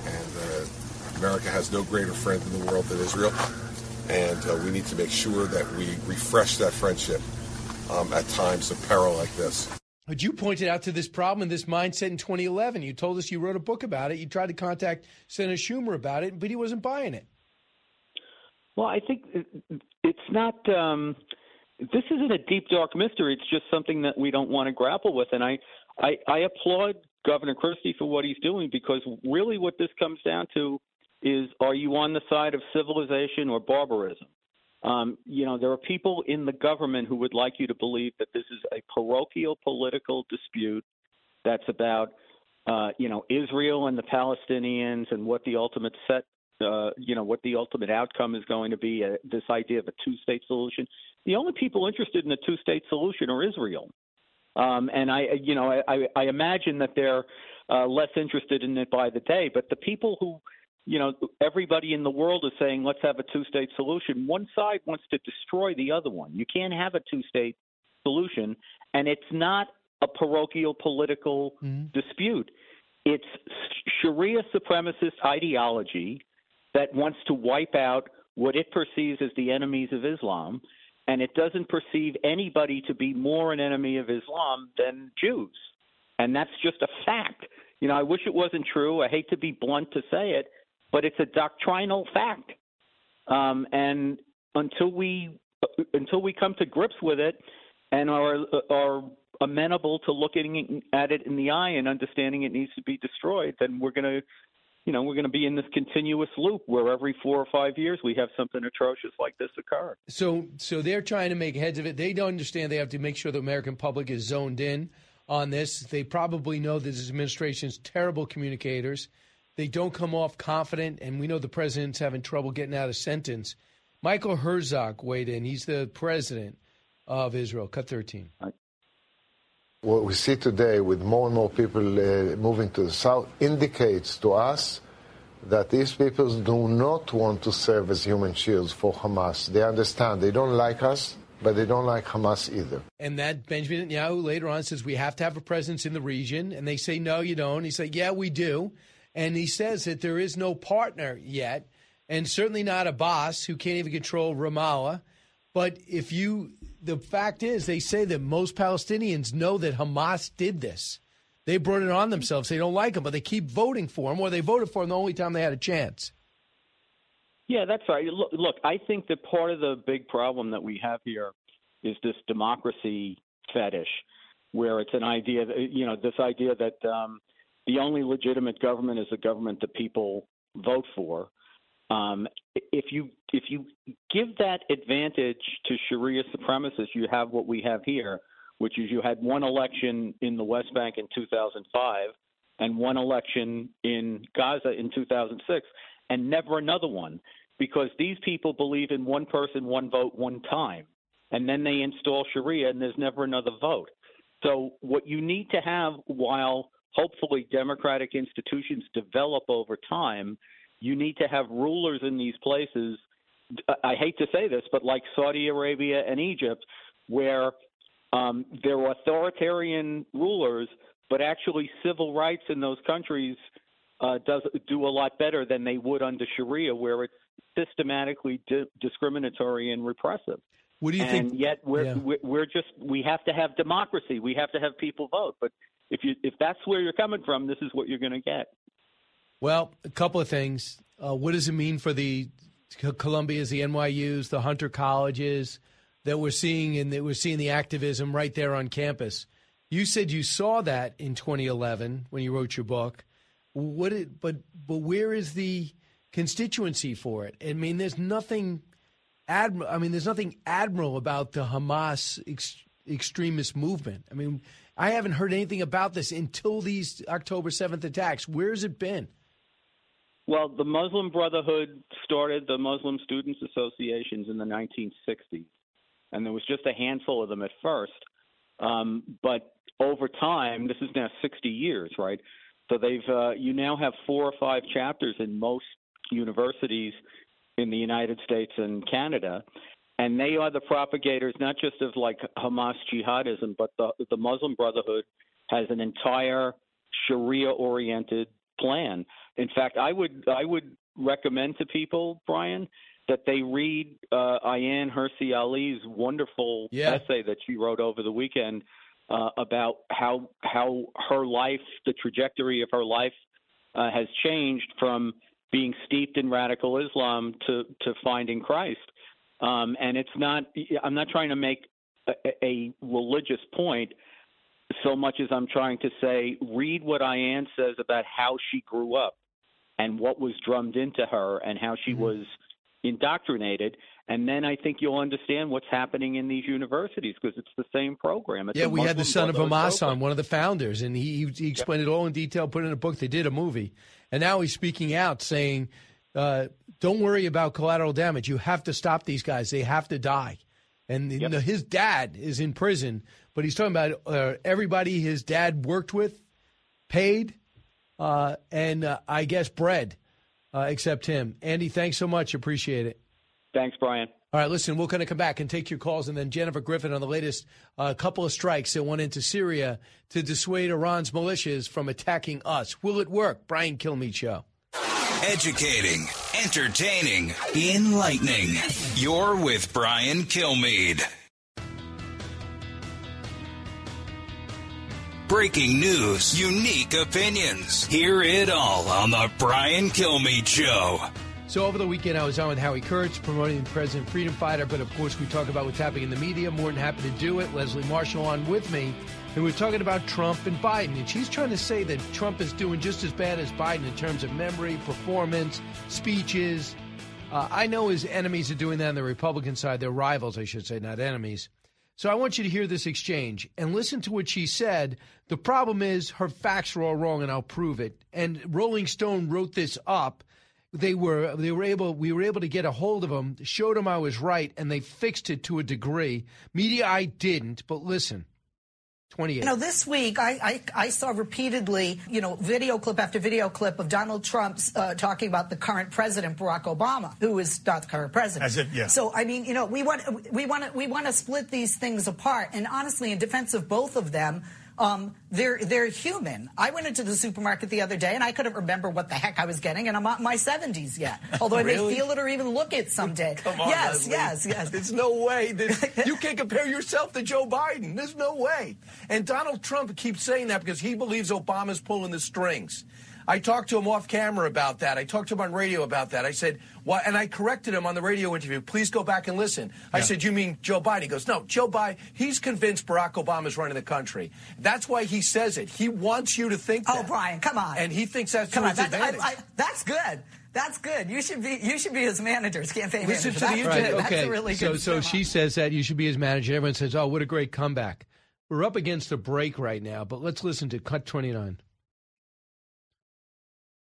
S26: And uh, America has no greater friend in the world than Israel and uh, we need to make sure that we refresh that friendship um, at times of peril like this.
S1: But you pointed out to this problem and this mindset in 2011. You told us you wrote a book about it. You tried to contact Senator Schumer about it, but he wasn't buying it.
S25: Well, I think it's not. Um, this isn't a deep dark mystery. It's just something that we don't want to grapple with. And I, I, I applaud Governor Christie for what he's doing because really what this comes down to is are you on the side of civilization or barbarism? Um, you know, there are people in the government who would like you to believe that this is a parochial political dispute that's about, uh, you know, Israel and the Palestinians and what the ultimate set, uh, you know, what the ultimate outcome is going to be. Uh, this idea of a two-state solution. The only people interested in a two-state solution are Israel, um, and I, you know, I, I imagine that they're uh, less interested in it by the day. But the people who you know, everybody in the world is saying, let's have a two state solution. One side wants to destroy the other one. You can't have a two state solution, and it's not a parochial political mm-hmm. dispute. It's Sharia supremacist ideology that wants to wipe out what it perceives as the enemies of Islam, and it doesn't perceive anybody to be more an enemy of Islam than Jews. And that's just a fact. You know, I wish it wasn't true. I hate to be blunt to say it, but it's a doctrinal fact. Um, and until we until we come to grips with it and are are amenable to looking at it in the eye and understanding it needs to be destroyed, then we're going to you know we're going to be in this continuous loop where every four or five years we have something atrocious like this occur.
S1: So, so they're trying to make heads of it. They don't understand. They have to make sure the American public is zoned in on this. They probably know that this administration's terrible communicators. They don't come off confident, and we know the president's having trouble getting out a sentence. Michael Herzog weighed in. He's the president of Israel. Cut 13.
S27: What we see today with more and more people uh, moving to the south indicates to us that these people do not want to serve as human shields for Hamas. They understand. They don't like us, but they don't like Hamas either.
S1: And that Benjamin Netanyahu later on says we have to have a presence in the region. And they say, no, you don't. He said, yeah, we do. And he says that there is no partner yet, and certainly not Abbas who can't even control Ramallah. But if you, the fact is, they say that most Palestinians know that Hamas did this. They brought it on themselves. They don't like him, but they keep voting for him, or they voted for him the only time they had a chance.
S25: Yeah, that's right. Look, look, I think that part of the big problem that we have here is this democracy fetish, where it's an idea, that, you know, this idea that um, the only legitimate government is the government that people vote for. Um, if you if you give that advantage to Sharia supremacists, you have what we have here, which is you had one election in the West Bank in 2005 and one election in Gaza in 2006, and never another one, because these people believe in one person, one vote, one time, and then they install Sharia, and there's never another vote. So what you need to have while hopefully democratic institutions develop over time, you need to have rulers in these places. I hate to say this, but like Saudi Arabia and Egypt, where um, they're authoritarian rulers, but actually civil rights in those countries uh, does do a lot better than they would under Sharia, where it's systematically di- discriminatory and repressive.
S1: What do you
S25: and
S1: think?
S25: And yet we're,
S1: yeah.
S25: we're we're just we have to have democracy. We have to have people vote, but if you if that's where you're coming from, this is what you're going to get.
S1: Well, a couple of things. Uh, what does it mean for the Columbia's, the NYU's, the Hunter colleges that we're seeing and that we're seeing the activism right there on campus? You said you saw that in 2011 when you wrote your book. What? It, but but where is the constituency for it? I mean, there's nothing. Adm- I mean, there's nothing admirable about the Hamas ex- extremist movement. I mean, I haven't heard anything about this until these October 7th attacks. Where has it been?
S25: Well, the Muslim Brotherhood started the Muslim Students Associations in the 1960s, and there was just a handful of them at first. Um, but over time, this is now 60 years, right? So they've uh, you now have four or five chapters in most universities in the United States and Canada, and they are the propagators not just of like Hamas jihadism, but the the Muslim Brotherhood has an entire Sharia-oriented plan. In fact, I would I would recommend to people, Brian, that they read uh, Ayaan Hirsi Ali's wonderful
S1: yeah.
S25: essay that she wrote over the weekend uh, about how how her life, the trajectory of her life, uh, has changed from being steeped in radical Islam to to finding Christ. Um, and it's not, I'm not trying to make a, a religious point. So much as I'm trying to say, read what Ayaan says about how she grew up and what was drummed into her and how she
S1: Mm-hmm.
S25: was indoctrinated. And then I think you'll understand what's happening in these universities because it's the same program. It's
S1: Yeah, we had the son of Hamas on, one of the founders, and he he explained it all in detail, put it in a book. They did a movie, and now he's speaking out saying, uh, "Don't worry about collateral damage. You have to stop these guys. They have to die." And you know, his dad is in prison, but he's talking about uh, everybody his dad worked with, paid, uh, and uh, I guess bred, uh, except him. Andy, thanks so much. Appreciate it.
S25: Thanks, Brian.
S1: All right, listen, we're going to come back and take your calls, and then Jennifer Griffin on the latest uh, couple of strikes that went into Syria to dissuade Iran's militias from attacking us. Will it work? Brian Kilmeade Show.
S2: Educating, entertaining, enlightening. You're with Brian Kilmeade. Breaking news, unique opinions. Hear it all on the Brian Kilmeade Show.
S1: So over the weekend, I was on with Howie Kurtz promoting the President Freedom Fighter, but of course, we talk about what's happening in the media. More than happy to do it. Leslie Marshall on with me, and we're talking about Trump and Biden, and she's trying to say that Trump is doing just as bad as Biden in terms of memory, performance, speeches. Uh, I know his enemies are doing that on the Republican side. Their rivals, I should say, not enemies. So I want you to hear this exchange and listen to what she said. The problem is her facts are all wrong, and I'll prove it. And Rolling Stone wrote this up. They were they were able we were able to get a hold of them, showed them I was right, and they fixed it to a degree. Mediaite didn't, but listen. 28.
S28: You know, this week I, I, I saw repeatedly, you know, video clip after video clip of Donald Trump uh, talking about the current president, Barack Obama, who is not the current president.
S29: As if- yeah.
S28: So I mean, you know, we want we want to we want to split these things apart. And honestly, in defense of both of them. Um, they're they're human. I went into the supermarket the other day and I couldn't remember what the heck I was getting, and I'm not in my 70s yet. <laughs> Although I
S30: Really?
S28: may feel it or even look it someday.
S30: Come on,
S28: yes,
S30: Leslie.
S28: yes, yes.
S30: There's no way that <laughs> you can compare yourself to Joe Biden. There's no way. And Donald Trump keeps saying that because he believes Obama's pulling the strings. I talked to him off camera about that. I talked to him on radio about that. I said, "Why?" And I corrected him on the radio interview. Please go back and listen. I said, "You mean Joe Biden?" He goes, "No, Joe Biden. He's convinced Barack Obama is running the country. That's why he says it. He wants you to think
S28: Oh. Brian, come on.
S30: And he thinks that's
S28: Come
S30: to
S28: on,
S30: his
S28: that's,
S30: advantage.
S28: I, I, that's good. That's good. You should be you should be his manager, his campaign
S30: Listen
S28: manager.
S30: to the
S28: that's
S30: internet.
S28: good. That's
S1: okay.
S28: a really
S1: so
S28: good
S1: so
S28: spin.
S1: she says that you should be his manager. Everyone says, "Oh, what a great comeback." We're up against a break right now, but let's listen to cut 29.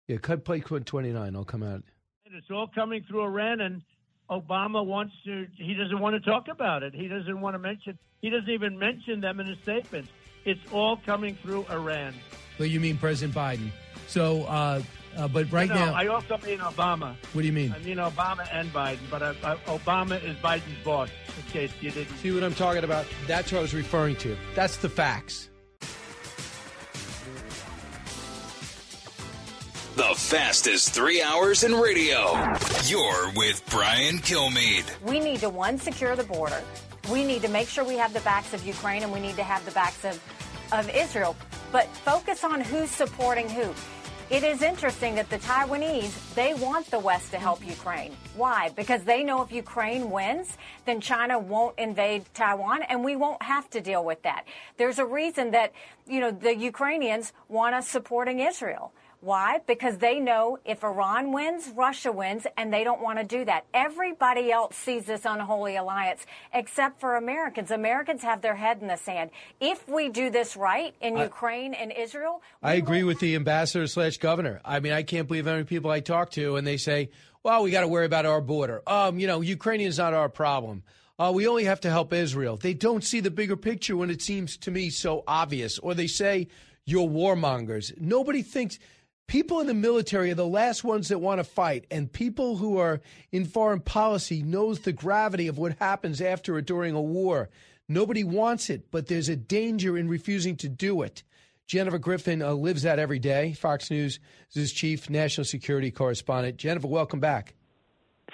S1: Yeah, cut play cut 29. I'll come out.
S31: And it's all coming through Iran, and Obama wants to. He doesn't want to talk about it. He doesn't want to mention. He doesn't even mention them in his statements. It's all coming through Iran.
S1: But you mean President Biden. So, uh, uh, but right
S31: no,
S1: now,
S31: I also mean Obama.
S1: what do you mean?
S31: I mean Obama and Biden, but uh, uh, Obama is Biden's boss. In case you didn't.
S1: See what I'm talking about? That's what I was referring to. That's the facts.
S2: The fastest three hours in radio. You're with Brian Kilmeade.
S32: We need to, one, secure the border. We need to make sure we have the backs of Ukraine and we need to have the backs of, of Israel. But focus on who's supporting who. It is interesting that the Taiwanese, they want the West to help Ukraine. Why? Because they know if Ukraine wins, then China won't invade Taiwan and we won't have to deal with that. There's a reason that, you know, the Ukrainians want us supporting Israel. Why? Because they know if Iran wins, Russia wins, and they don't want to do that. Everybody else sees this unholy alliance except for Americans. Americans have their head in the sand. If we do this right in
S1: I-
S32: Ukraine and Israel,
S1: I agree with the ambassador slash governor. I mean, I can't believe how many people I talk to and they say, well, we got to worry about our border. Um, you know, Ukrainian's not our problem. Uh, we only have to help Israel. They don't see the bigger picture when it seems to me so obvious. Or they say, you're warmongers. Nobody thinks. People in the military are the last ones that want to fight, and people who are in foreign policy knows the gravity of what happens after or during a war. Nobody wants it, but there's a danger in refusing to do it. Jennifer Griffin uh, lives that every day. Fox News is chief national security correspondent. Jennifer, welcome back.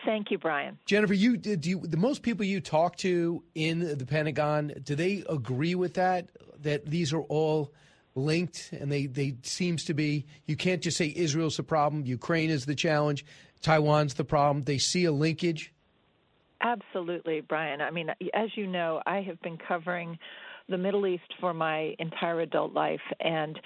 S33: Thank you, Brian.
S1: Jennifer, you do you, the most people you talk to in the Pentagon, do they agree with that? That these are all linked, and they they seems to be. You can't just say Israel's the problem, Ukraine is the challenge, Taiwan's the problem. They see a linkage.
S33: Absolutely, Brian. I mean, as you know, I have been covering the Middle East for my entire adult life, and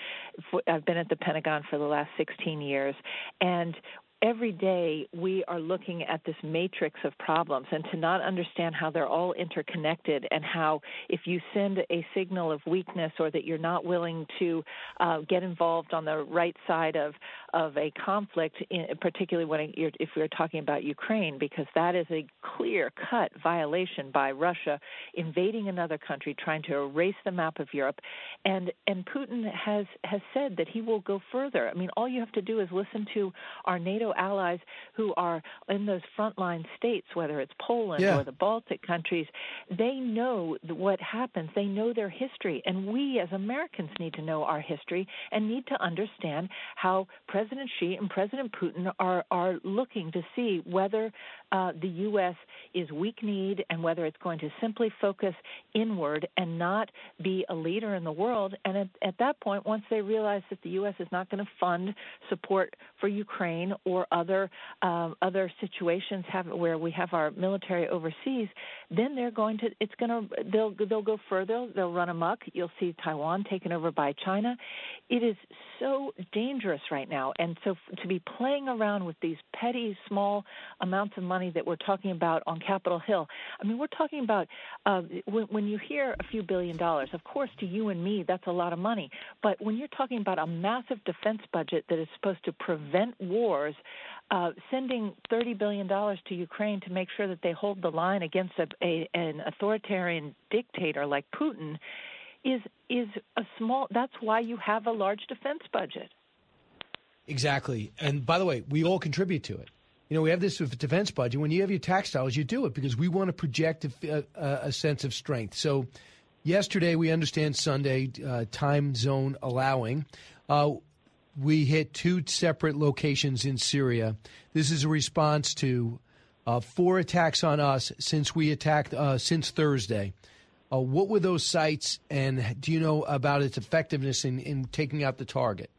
S33: I've been at the Pentagon for the last 16 years. And every day we are looking at this matrix of problems and to not understand how they're all interconnected and how if you send a signal of weakness or that you're not willing to uh, get involved on the right side of of a conflict, in, particularly when you're, if we're talking about Ukraine, because that is a clear cut violation by Russia invading another country, trying to erase the map of Europe, and and Putin has has said that he will go further. I mean, all you have to do is listen to our NATO allies who are in those frontline states, whether it's Poland
S1: Yeah.
S33: or the Baltic countries. They know what happens. They know their history, and we as Americans need to know our history and need to understand how President Xi and President Putin are are looking to see whether uh, the U.S. is weak-kneed and whether it's going to simply focus inward and not be a leader in the world. And at, at that point, once they realize that the U.S. is not going to fund support for Ukraine or other um, other situations have, where we have our military overseas, then they're going to it's going to they'll they'll go further. They'll run amok. You'll see Taiwan taken over by China. It is so dangerous right now, and so to be playing around with these petty small amounts of money that we're talking about on Capitol Hill. I mean, we're talking about uh, when, when you hear a few billion dollars. Of course, to you and me, that's a lot of money. But when you're talking about a massive defense budget that is supposed to prevent wars, uh, sending $30 billion to Ukraine to make sure that they hold the line against a, a, an authoritarian dictator like Putin is is a small. That's why you have a large defense budget.
S1: Exactly. And by the way, we all contribute to it. You know, we have this defense budget. When you have your tax dollars, you do it because we want to project a, a, sense of strength. So, yesterday, we understand Sunday, uh, time zone allowing, uh, we hit two separate locations in Syria. This is a response to uh, four attacks on us since we attacked uh, since Thursday. Uh, what were those sites, and do you know about its effectiveness in, in taking out the target?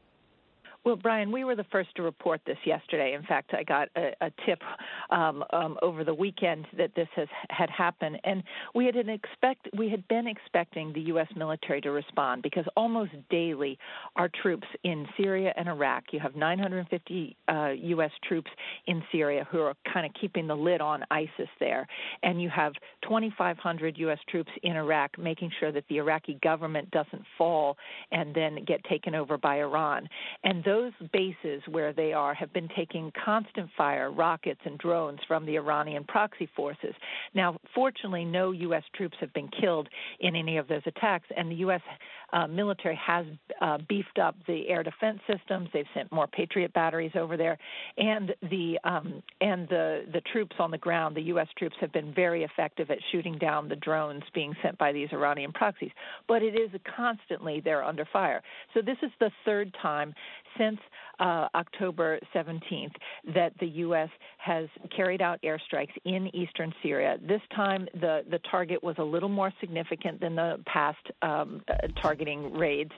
S33: Well, Brian, we were the first to report this yesterday. In fact, I got a, a tip um, um, over the weekend that this has had happened, and we had expect we had been expecting the U.S. military to respond because almost daily our troops in Syria and Iraq. You have 950 uh, U.S. troops in Syria who are kind of keeping the lid on ISIS there, and you have 2,500 U.S. troops in Iraq making sure that the Iraqi government doesn't fall and then get taken over by Iran, and those bases where they are have been taking constant fire, rockets and drones from the Iranian proxy forces. Now, fortunately, no U.S. troops have been killed in any of those attacks, and the U.S. Uh, military has uh, beefed up the air defense systems. They've sent more Patriot batteries over there, and the um, and the the troops on the ground, the U.S. troops, have been very effective at shooting down the drones being sent by these Iranian proxies. But it is constantly they're under fire. So this is the third time since uh, October 17th that the U.S. has carried out airstrikes in eastern Syria. This time, the, the target was a little more significant than the past um, uh, targeting raids.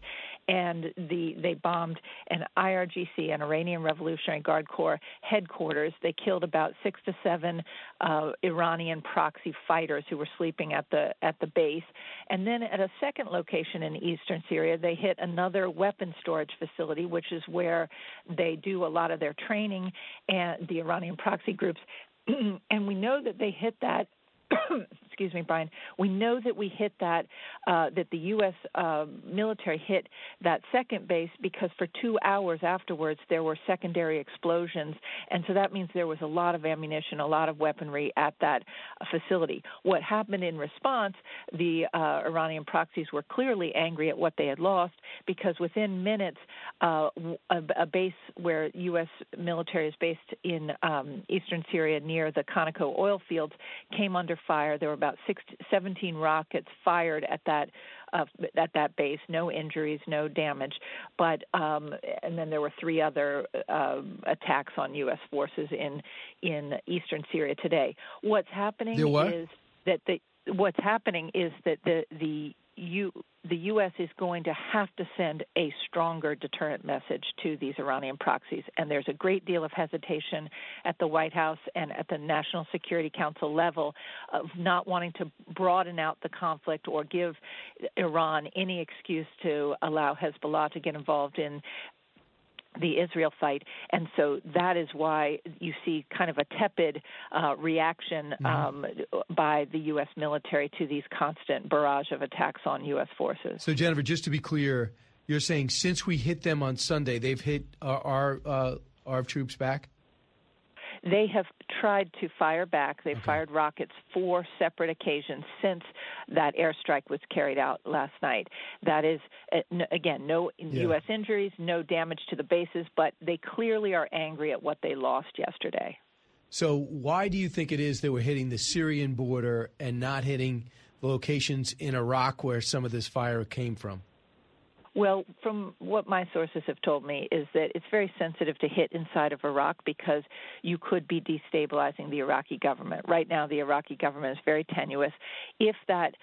S33: And the, they bombed an IRGC, an Iranian Revolutionary Guard Corps headquarters. They killed about six to seven uh, Iranian proxy fighters who were sleeping at the at the base. And then at a second location in eastern Syria, they hit another weapon storage facility, which is where they do a lot of their training and the Iranian proxy groups. <clears throat> and we know that they hit that. <clears throat> excuse me, Brian. We know that we hit that uh, that the U.S. Uh, military hit that second base because for two hours afterwards there were secondary explosions, and so that means there was a lot of ammunition, a lot of weaponry at that uh, facility. What happened in response? The uh, Iranian proxies were clearly angry at what they had lost because within minutes, uh, a, a base where U.S. military is based in um, eastern Syria near the Conoco oil fields came under fire. There were about six, 17 rockets fired at that uh, at that base. No injuries, no damage. But um, and then there were three other uh, attacks on U.S. forces in in eastern Syria today. What's happening
S1: what?
S33: is that the what's happening is that the the you the U.S. is going to have to send a stronger deterrent message to these Iranian proxies. And there's a great deal of hesitation at the White House and at the National Security Council level of not wanting to broaden out the conflict or give Iran any excuse to allow Hezbollah to get involved in the Israel fight, and so that is why you see kind of a tepid uh, reaction
S1: Mm-hmm.
S33: um, by the U.S. military to these constant barrage of attacks on U.S. forces.
S1: So, Jennifer, just to be clear, you're saying since we hit them on Sunday, they've hit our our, uh, our troops back.
S33: They have tried to fire back. They've fired rockets four separate occasions since that airstrike was carried out last night. That is, uh, again, no
S1: Yeah.
S33: U.S. injuries, no damage to the bases, but they clearly are angry at what they lost yesterday.
S1: So, why do you think it is that we're hitting the Syrian border and not hitting the locations in Iraq where some of this fire came from?
S33: Well, from what my sources have told me, is that it's very sensitive to hit inside of Iraq because you could be destabilizing the Iraqi government. Right now, the Iraqi government is very tenuous. If that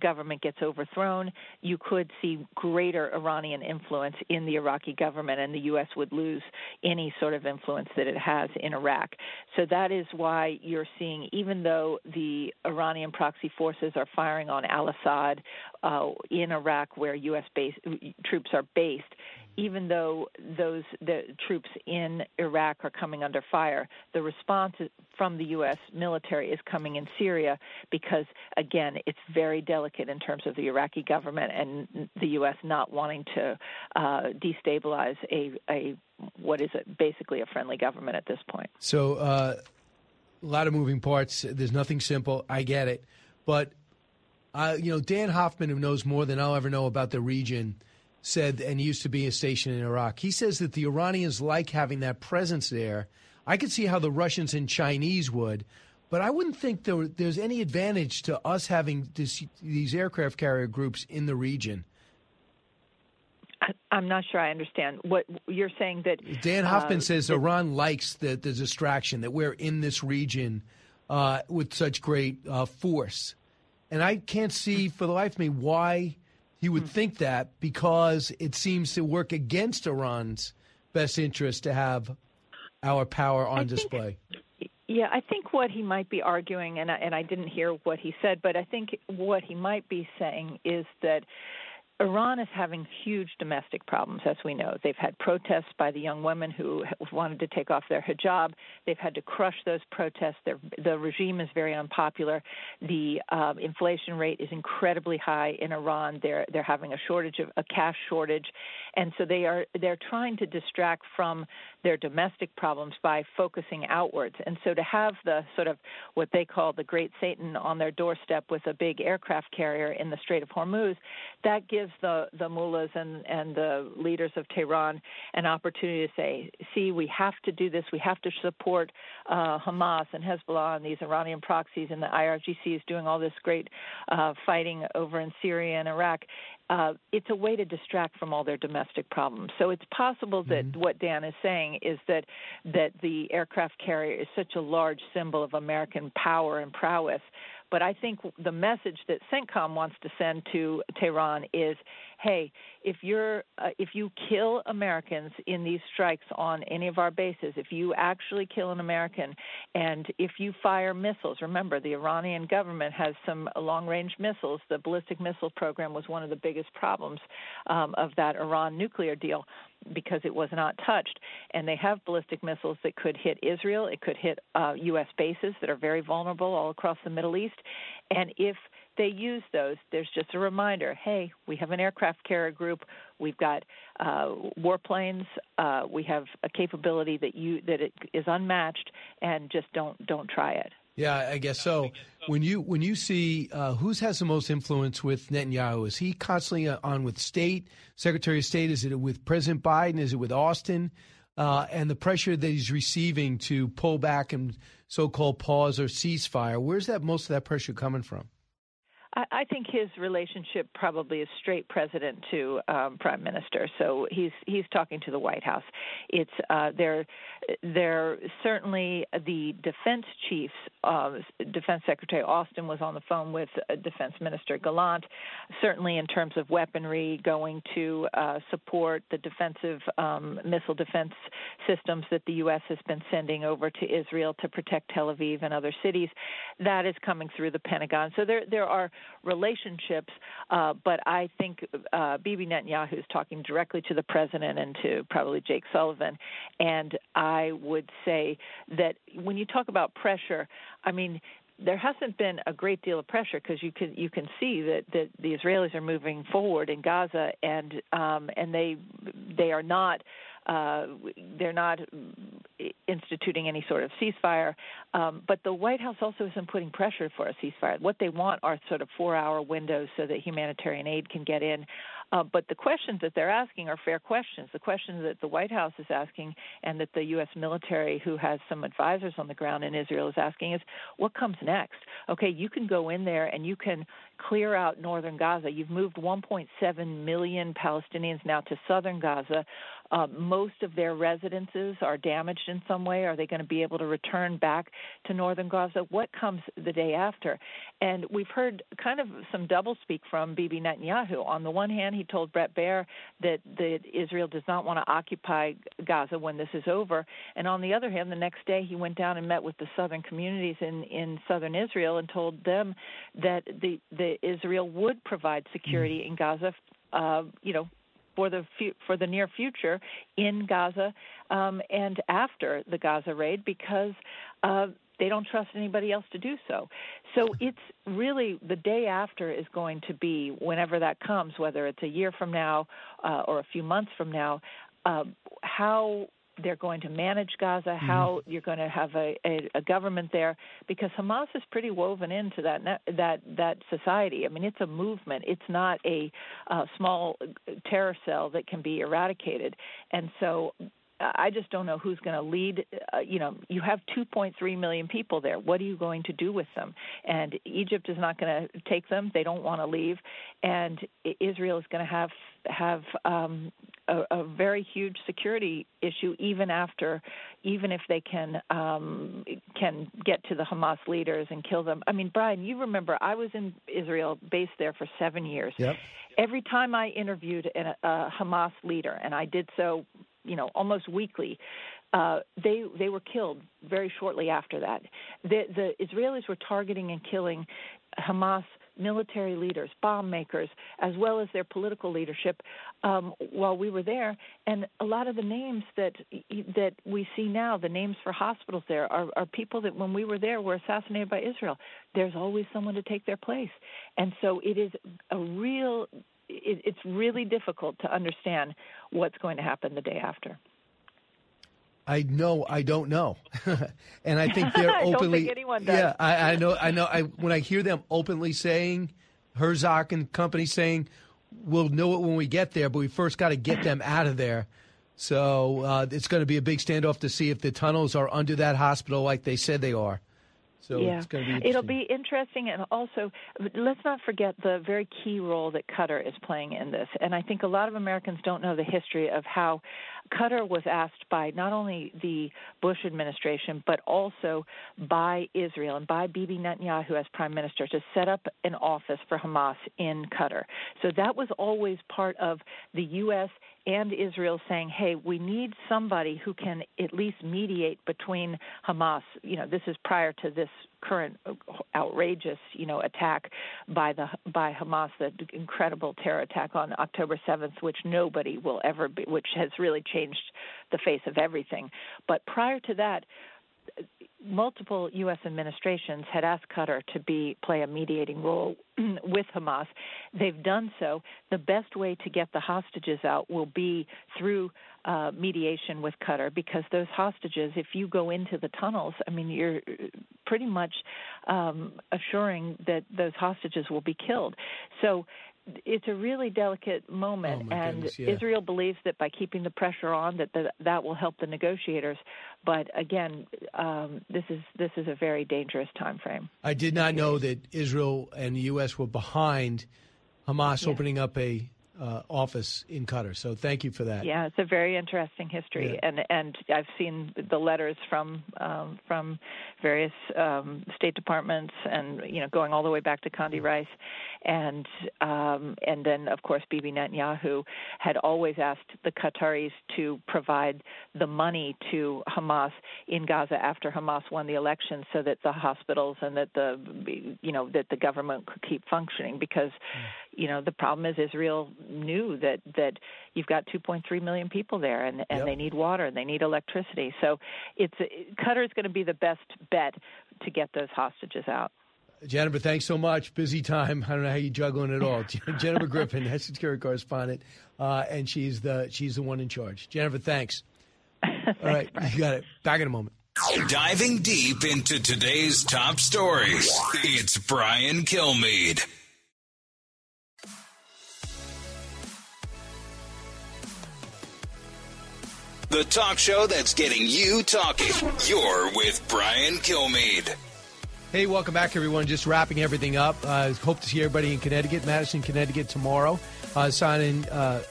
S33: government gets overthrown, you could see greater Iranian influence in the Iraqi government, and the U.S. would lose any sort of influence that it has in Iraq. So that is why you're seeing, even though the Iranian proxy forces are firing on al Asad uh, in Iraq, where U.S. Base, troops are based, even though those the troops in Iraq are coming under fire, the response from the U.S. military is coming in Syria because, again, it's very delicate in terms of the Iraqi government and the U.S. not wanting to uh, destabilize a, a what is it, basically a friendly government at this point.
S1: So, uh, a lot of moving parts. There's nothing simple. I get it, but uh, you know, Dan Hoffman, who knows more than I'll ever know about the region, said, and used to be a station in Iraq. He says that the Iranians like having that presence there. I could see how the Russians and Chinese would, but I wouldn't think there, there's any advantage to us having this, these aircraft carrier groups in the region.
S33: I'm not sure I understand what you're saying. That
S1: Dan Hoffman
S33: uh,
S1: says
S33: that-
S1: Iran likes the, the distraction that we're in this region uh, with such great uh, force. And I can't see for the life of me why he
S33: Hmm.
S1: would think that because it seems to work against Iran's best interest to have our power on display.
S33: Yeah, I think what he might be arguing, and I, and I didn't hear what he said, but I think what he might be saying is that Iran is having huge domestic problems, as we know. They've had protests by the young women who wanted to take off their hijab. They've had to crush those protests. They're, the regime is very unpopular. The uh, inflation rate is incredibly high in Iran. They're they're having a shortage of a cash shortage, and so they are they're trying to distract from their domestic problems by focusing outwards. And so to have the sort of what they call the Great Satan on their doorstep with a big aircraft carrier in the Strait of Hormuz, that gives the the mullahs and and the leaders of Tehran an opportunity to say, see, we have to do this. We have to support uh, Hamas and Hezbollah and these Iranian proxies, and the IRGC is doing all this great uh, fighting over in Syria and Iraq. Uh, it's a way to distract from all their domestic problems. So it's possible that what Dan is saying is that that the aircraft carrier is such a large symbol of American power and prowess. But I think the message that CENTCOM wants to send to Tehran is, hey, if you're uh, if you kill Americans in these strikes on any of our bases, if you actually kill an American, and if you fire missiles, remember the Iranian government has some long-range missiles. The ballistic missile program was one of the biggest problems um, of that Iran nuclear deal because it was not touched. And they have ballistic missiles that could hit Israel. It could hit uh, U.S. bases that are very vulnerable all across the Middle East. And if they use those, there's just a reminder hey, we have an aircraft carrier group. We've got uh, warplanes. Uh, we have a capability that you that it is unmatched, and just don't don't try it.
S1: Yeah, I guess so. When you when you see uh, who's has the most influence with Netanyahu, is he constantly uh, on with state Secretary of State? Is it with President Biden? Is it with Austin? Uh, and the pressure that he's receiving to pull back and so-called pause or ceasefire. Where's that most of that pressure coming from?
S33: I, think his relationship probably is straight president to um, prime minister. So he's he's talking to the White House. It's uh, they're certainly the defense chiefs. Uh, defense Secretary Austin was on the phone with uh, Defense Minister Gallant. Certainly in terms of weaponry, going to uh, support the defensive um, missile defense systems that the U.S. has been sending over to Israel to protect Tel Aviv and other cities. That is coming through the Pentagon. So there there are relationships, uh, but I think uh, Bibi Netanyahu is talking directly to the president and to probably Jake Sullivan. And I would say that when you talk about pressure, I mean, there hasn't been a great deal of pressure because you can you can see that, that the Israelis are moving forward in Gaza and um, and they they are not uh, they're not instituting any sort of ceasefire. Um, but the White House also isn't putting pressure for a ceasefire. What they want are sort of four hour windows so that humanitarian aid can get in. Uh, but the questions that they're asking are fair questions. The questions that the White House is asking and that the U.S. military, who has some advisors on the ground in Israel, is asking is what comes next? Okay, you can go in there and you can clear out northern Gaza. You've moved 1.7 million Palestinians now to southern Gaza. Uh, most of their residences are damaged in some way. Are they going to be able to return back to northern Gaza? What comes the day after? And we've heard kind of some doublespeak from Bibi Netanyahu. On the one hand, he told Bret Baier that, that Israel does not want to occupy Gaza when this is over. And on the other hand, the next day he went down and met with the southern communities in, in southern Israel and told them that the, the Israel would provide security in Gaza uh, you know, for the fu- for the near future in Gaza um, and after the Gaza raid because uh, they don't trust anybody else to do so. So it's really the day after is going to be whenever that comes, whether it's a year from now uh, or a few months from now. Uh, how they're going to manage Gaza, mm-hmm. how you're going to have a, a, a, government there, because Hamas is pretty woven into that that that society. I mean, it's a movement. It's not a uh, small terror cell that can be eradicated. And so, I just don't know who's going to lead. Uh, you know, you have 2.3 million people there. What are you going to do with them? And Egypt is not going to take them. They don't want to leave, and Israel is going to have have um, a, a, very huge security issue, even after, even if they can um, can get to the Hamas leaders and kill them. I mean, Brian, you remember I was in Israel, based there for seven years.
S1: Yep.
S33: Every time I interviewed a, a Hamas leader, and I did so you know almost weekly. Uh, they they were killed very shortly after that. The, the Israelis were targeting and killing Hamas military leaders, bomb makers, as well as their political leadership um, while we were there. And a lot of the names that that we see now, the names for hospitals there, are, are people that when we were there were assassinated by Israel. There's always someone to take their place, and so it is a real it, it's really difficult to understand what's going to happen the day after.
S1: I know I don't know, <laughs> and I think they're <laughs> openly.
S33: think anyone
S1: does. Yeah, I, I know. I know. I when I hear them openly saying, Herzog and company saying, "We'll know it when we get there, but we first got to get them <laughs> out of there." So uh, it's going to be a big standoff to see if the tunnels are under that hospital like they said they are. So
S33: yeah.
S1: it's going to be
S33: It'll be interesting, and also let's not forget the very key role that Qatar is playing in this. And I think a lot of Americans don't know the history of how Qatar was asked by not only the Bush administration, but also by Israel and by Bibi Netanyahu as prime minister to set up an office for Hamas in Qatar. So that was always part of the U.S and Israel saying, "Hey, we need somebody who can at least mediate between Hamas." You know, this is prior to this current outrageous, you know, attack by the by Hamas, the incredible terror attack on October 7th, which nobody will ever be, which has really changed the face of everything. But prior to that, multiple U.S. administrations had asked Qatar to be play a mediating role <clears throat> with Hamas. They've done so. The best way to get the hostages out will be through uh, mediation with Qatar because those hostages, if you go into the tunnels, I mean, you're pretty much um, assuring that those hostages will be killed. So it's a really delicate moment,
S1: Oh,
S33: and
S1: goodness, yeah.
S33: Israel believes that by keeping the pressure on, that the, that will help the negotiators. But again, um, this is this is a very dangerous time frame.
S1: I did not know that Israel and the U.S. were behind Hamas opening up a uh, office in Qatar. So thank you for that.
S33: Yeah, it's a very interesting history, and and I've seen the letters from um, from various um, State departments, and you know, going all the way back to Condi Rice, and um, and then of course Bibi Netanyahu had always asked the Qataris to provide the money to Hamas in Gaza after Hamas won the election, so that the hospitals and that the you know that the government could keep functioning because you know the problem is Israel knew that that you've got 2.3 million people there and and
S1: Yep.
S33: they need water and they need electricity so it's Qatar is going to be the best bet to get those hostages out
S1: Jennifer, thanks so much. Busy time. I don't know how you're juggling it all. <laughs> Jennifer Griffin, head security correspondent, uh, and she's the she's the one in charge. Jennifer, thanks. <laughs> All right, you got it. Back in a moment.
S2: Diving deep into today's top stories, it's Brian Kilmeade. The talk show that's getting you talking. You're with Brian Kilmeade.
S1: Hey, welcome back, everyone. Just wrapping everything up. Uh, hope to see everybody in Connecticut, Madison, Connecticut tomorrow. Uh, signing, uh,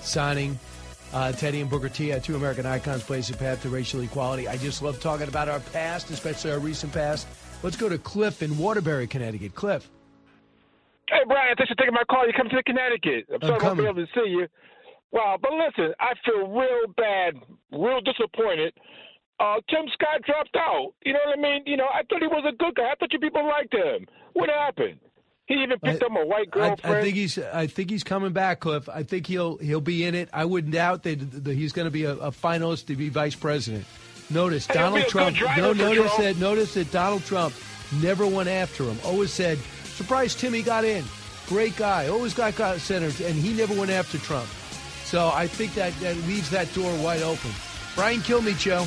S1: signing uh, Teddy and Booker T, uh, two American icons, blaze the path to racial equality. I just love talking about our past, especially our recent past. Let's go to Cliff in Waterbury, Connecticut. Cliff.
S34: Hey, Brian, thanks for taking my call. You come to Connecticut. I'm
S1: I'm
S34: sorry I won't be able to see you. Wow, but listen, I feel real bad, real disappointed. Uh, Tim Scott dropped out. You know what I mean? You know, I thought he was a good guy. I thought you people liked him. What happened? He even picked up a white
S1: I,
S34: girlfriend.
S1: I think he's. I think he's coming back, Cliff. I think he'll he'll be in it. I wouldn't doubt that, that he's going to be a, a finalist to be vice president. Notice Donald Trump. No, notice
S34: Trump.
S1: that. Notice that Donald Trump never went after him. Always said, "Surprised Timmy got in. Great guy. Always got got senators, and he never went after Trump." So I think that that leaves that door wide open. Brian Kilmeade show.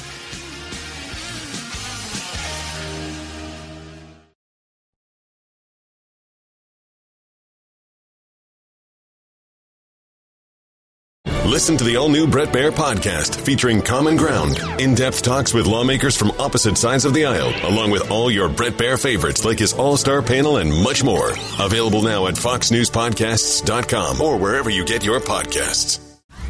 S35: Listen to the all new Bret Baier podcast featuring Common Ground, in depth talks with lawmakers from opposite sides of the aisle, along with all your Bret Baier favorites like his all star panel and much more. Available now at FoxNewsPodcasts.com or wherever you get your podcasts.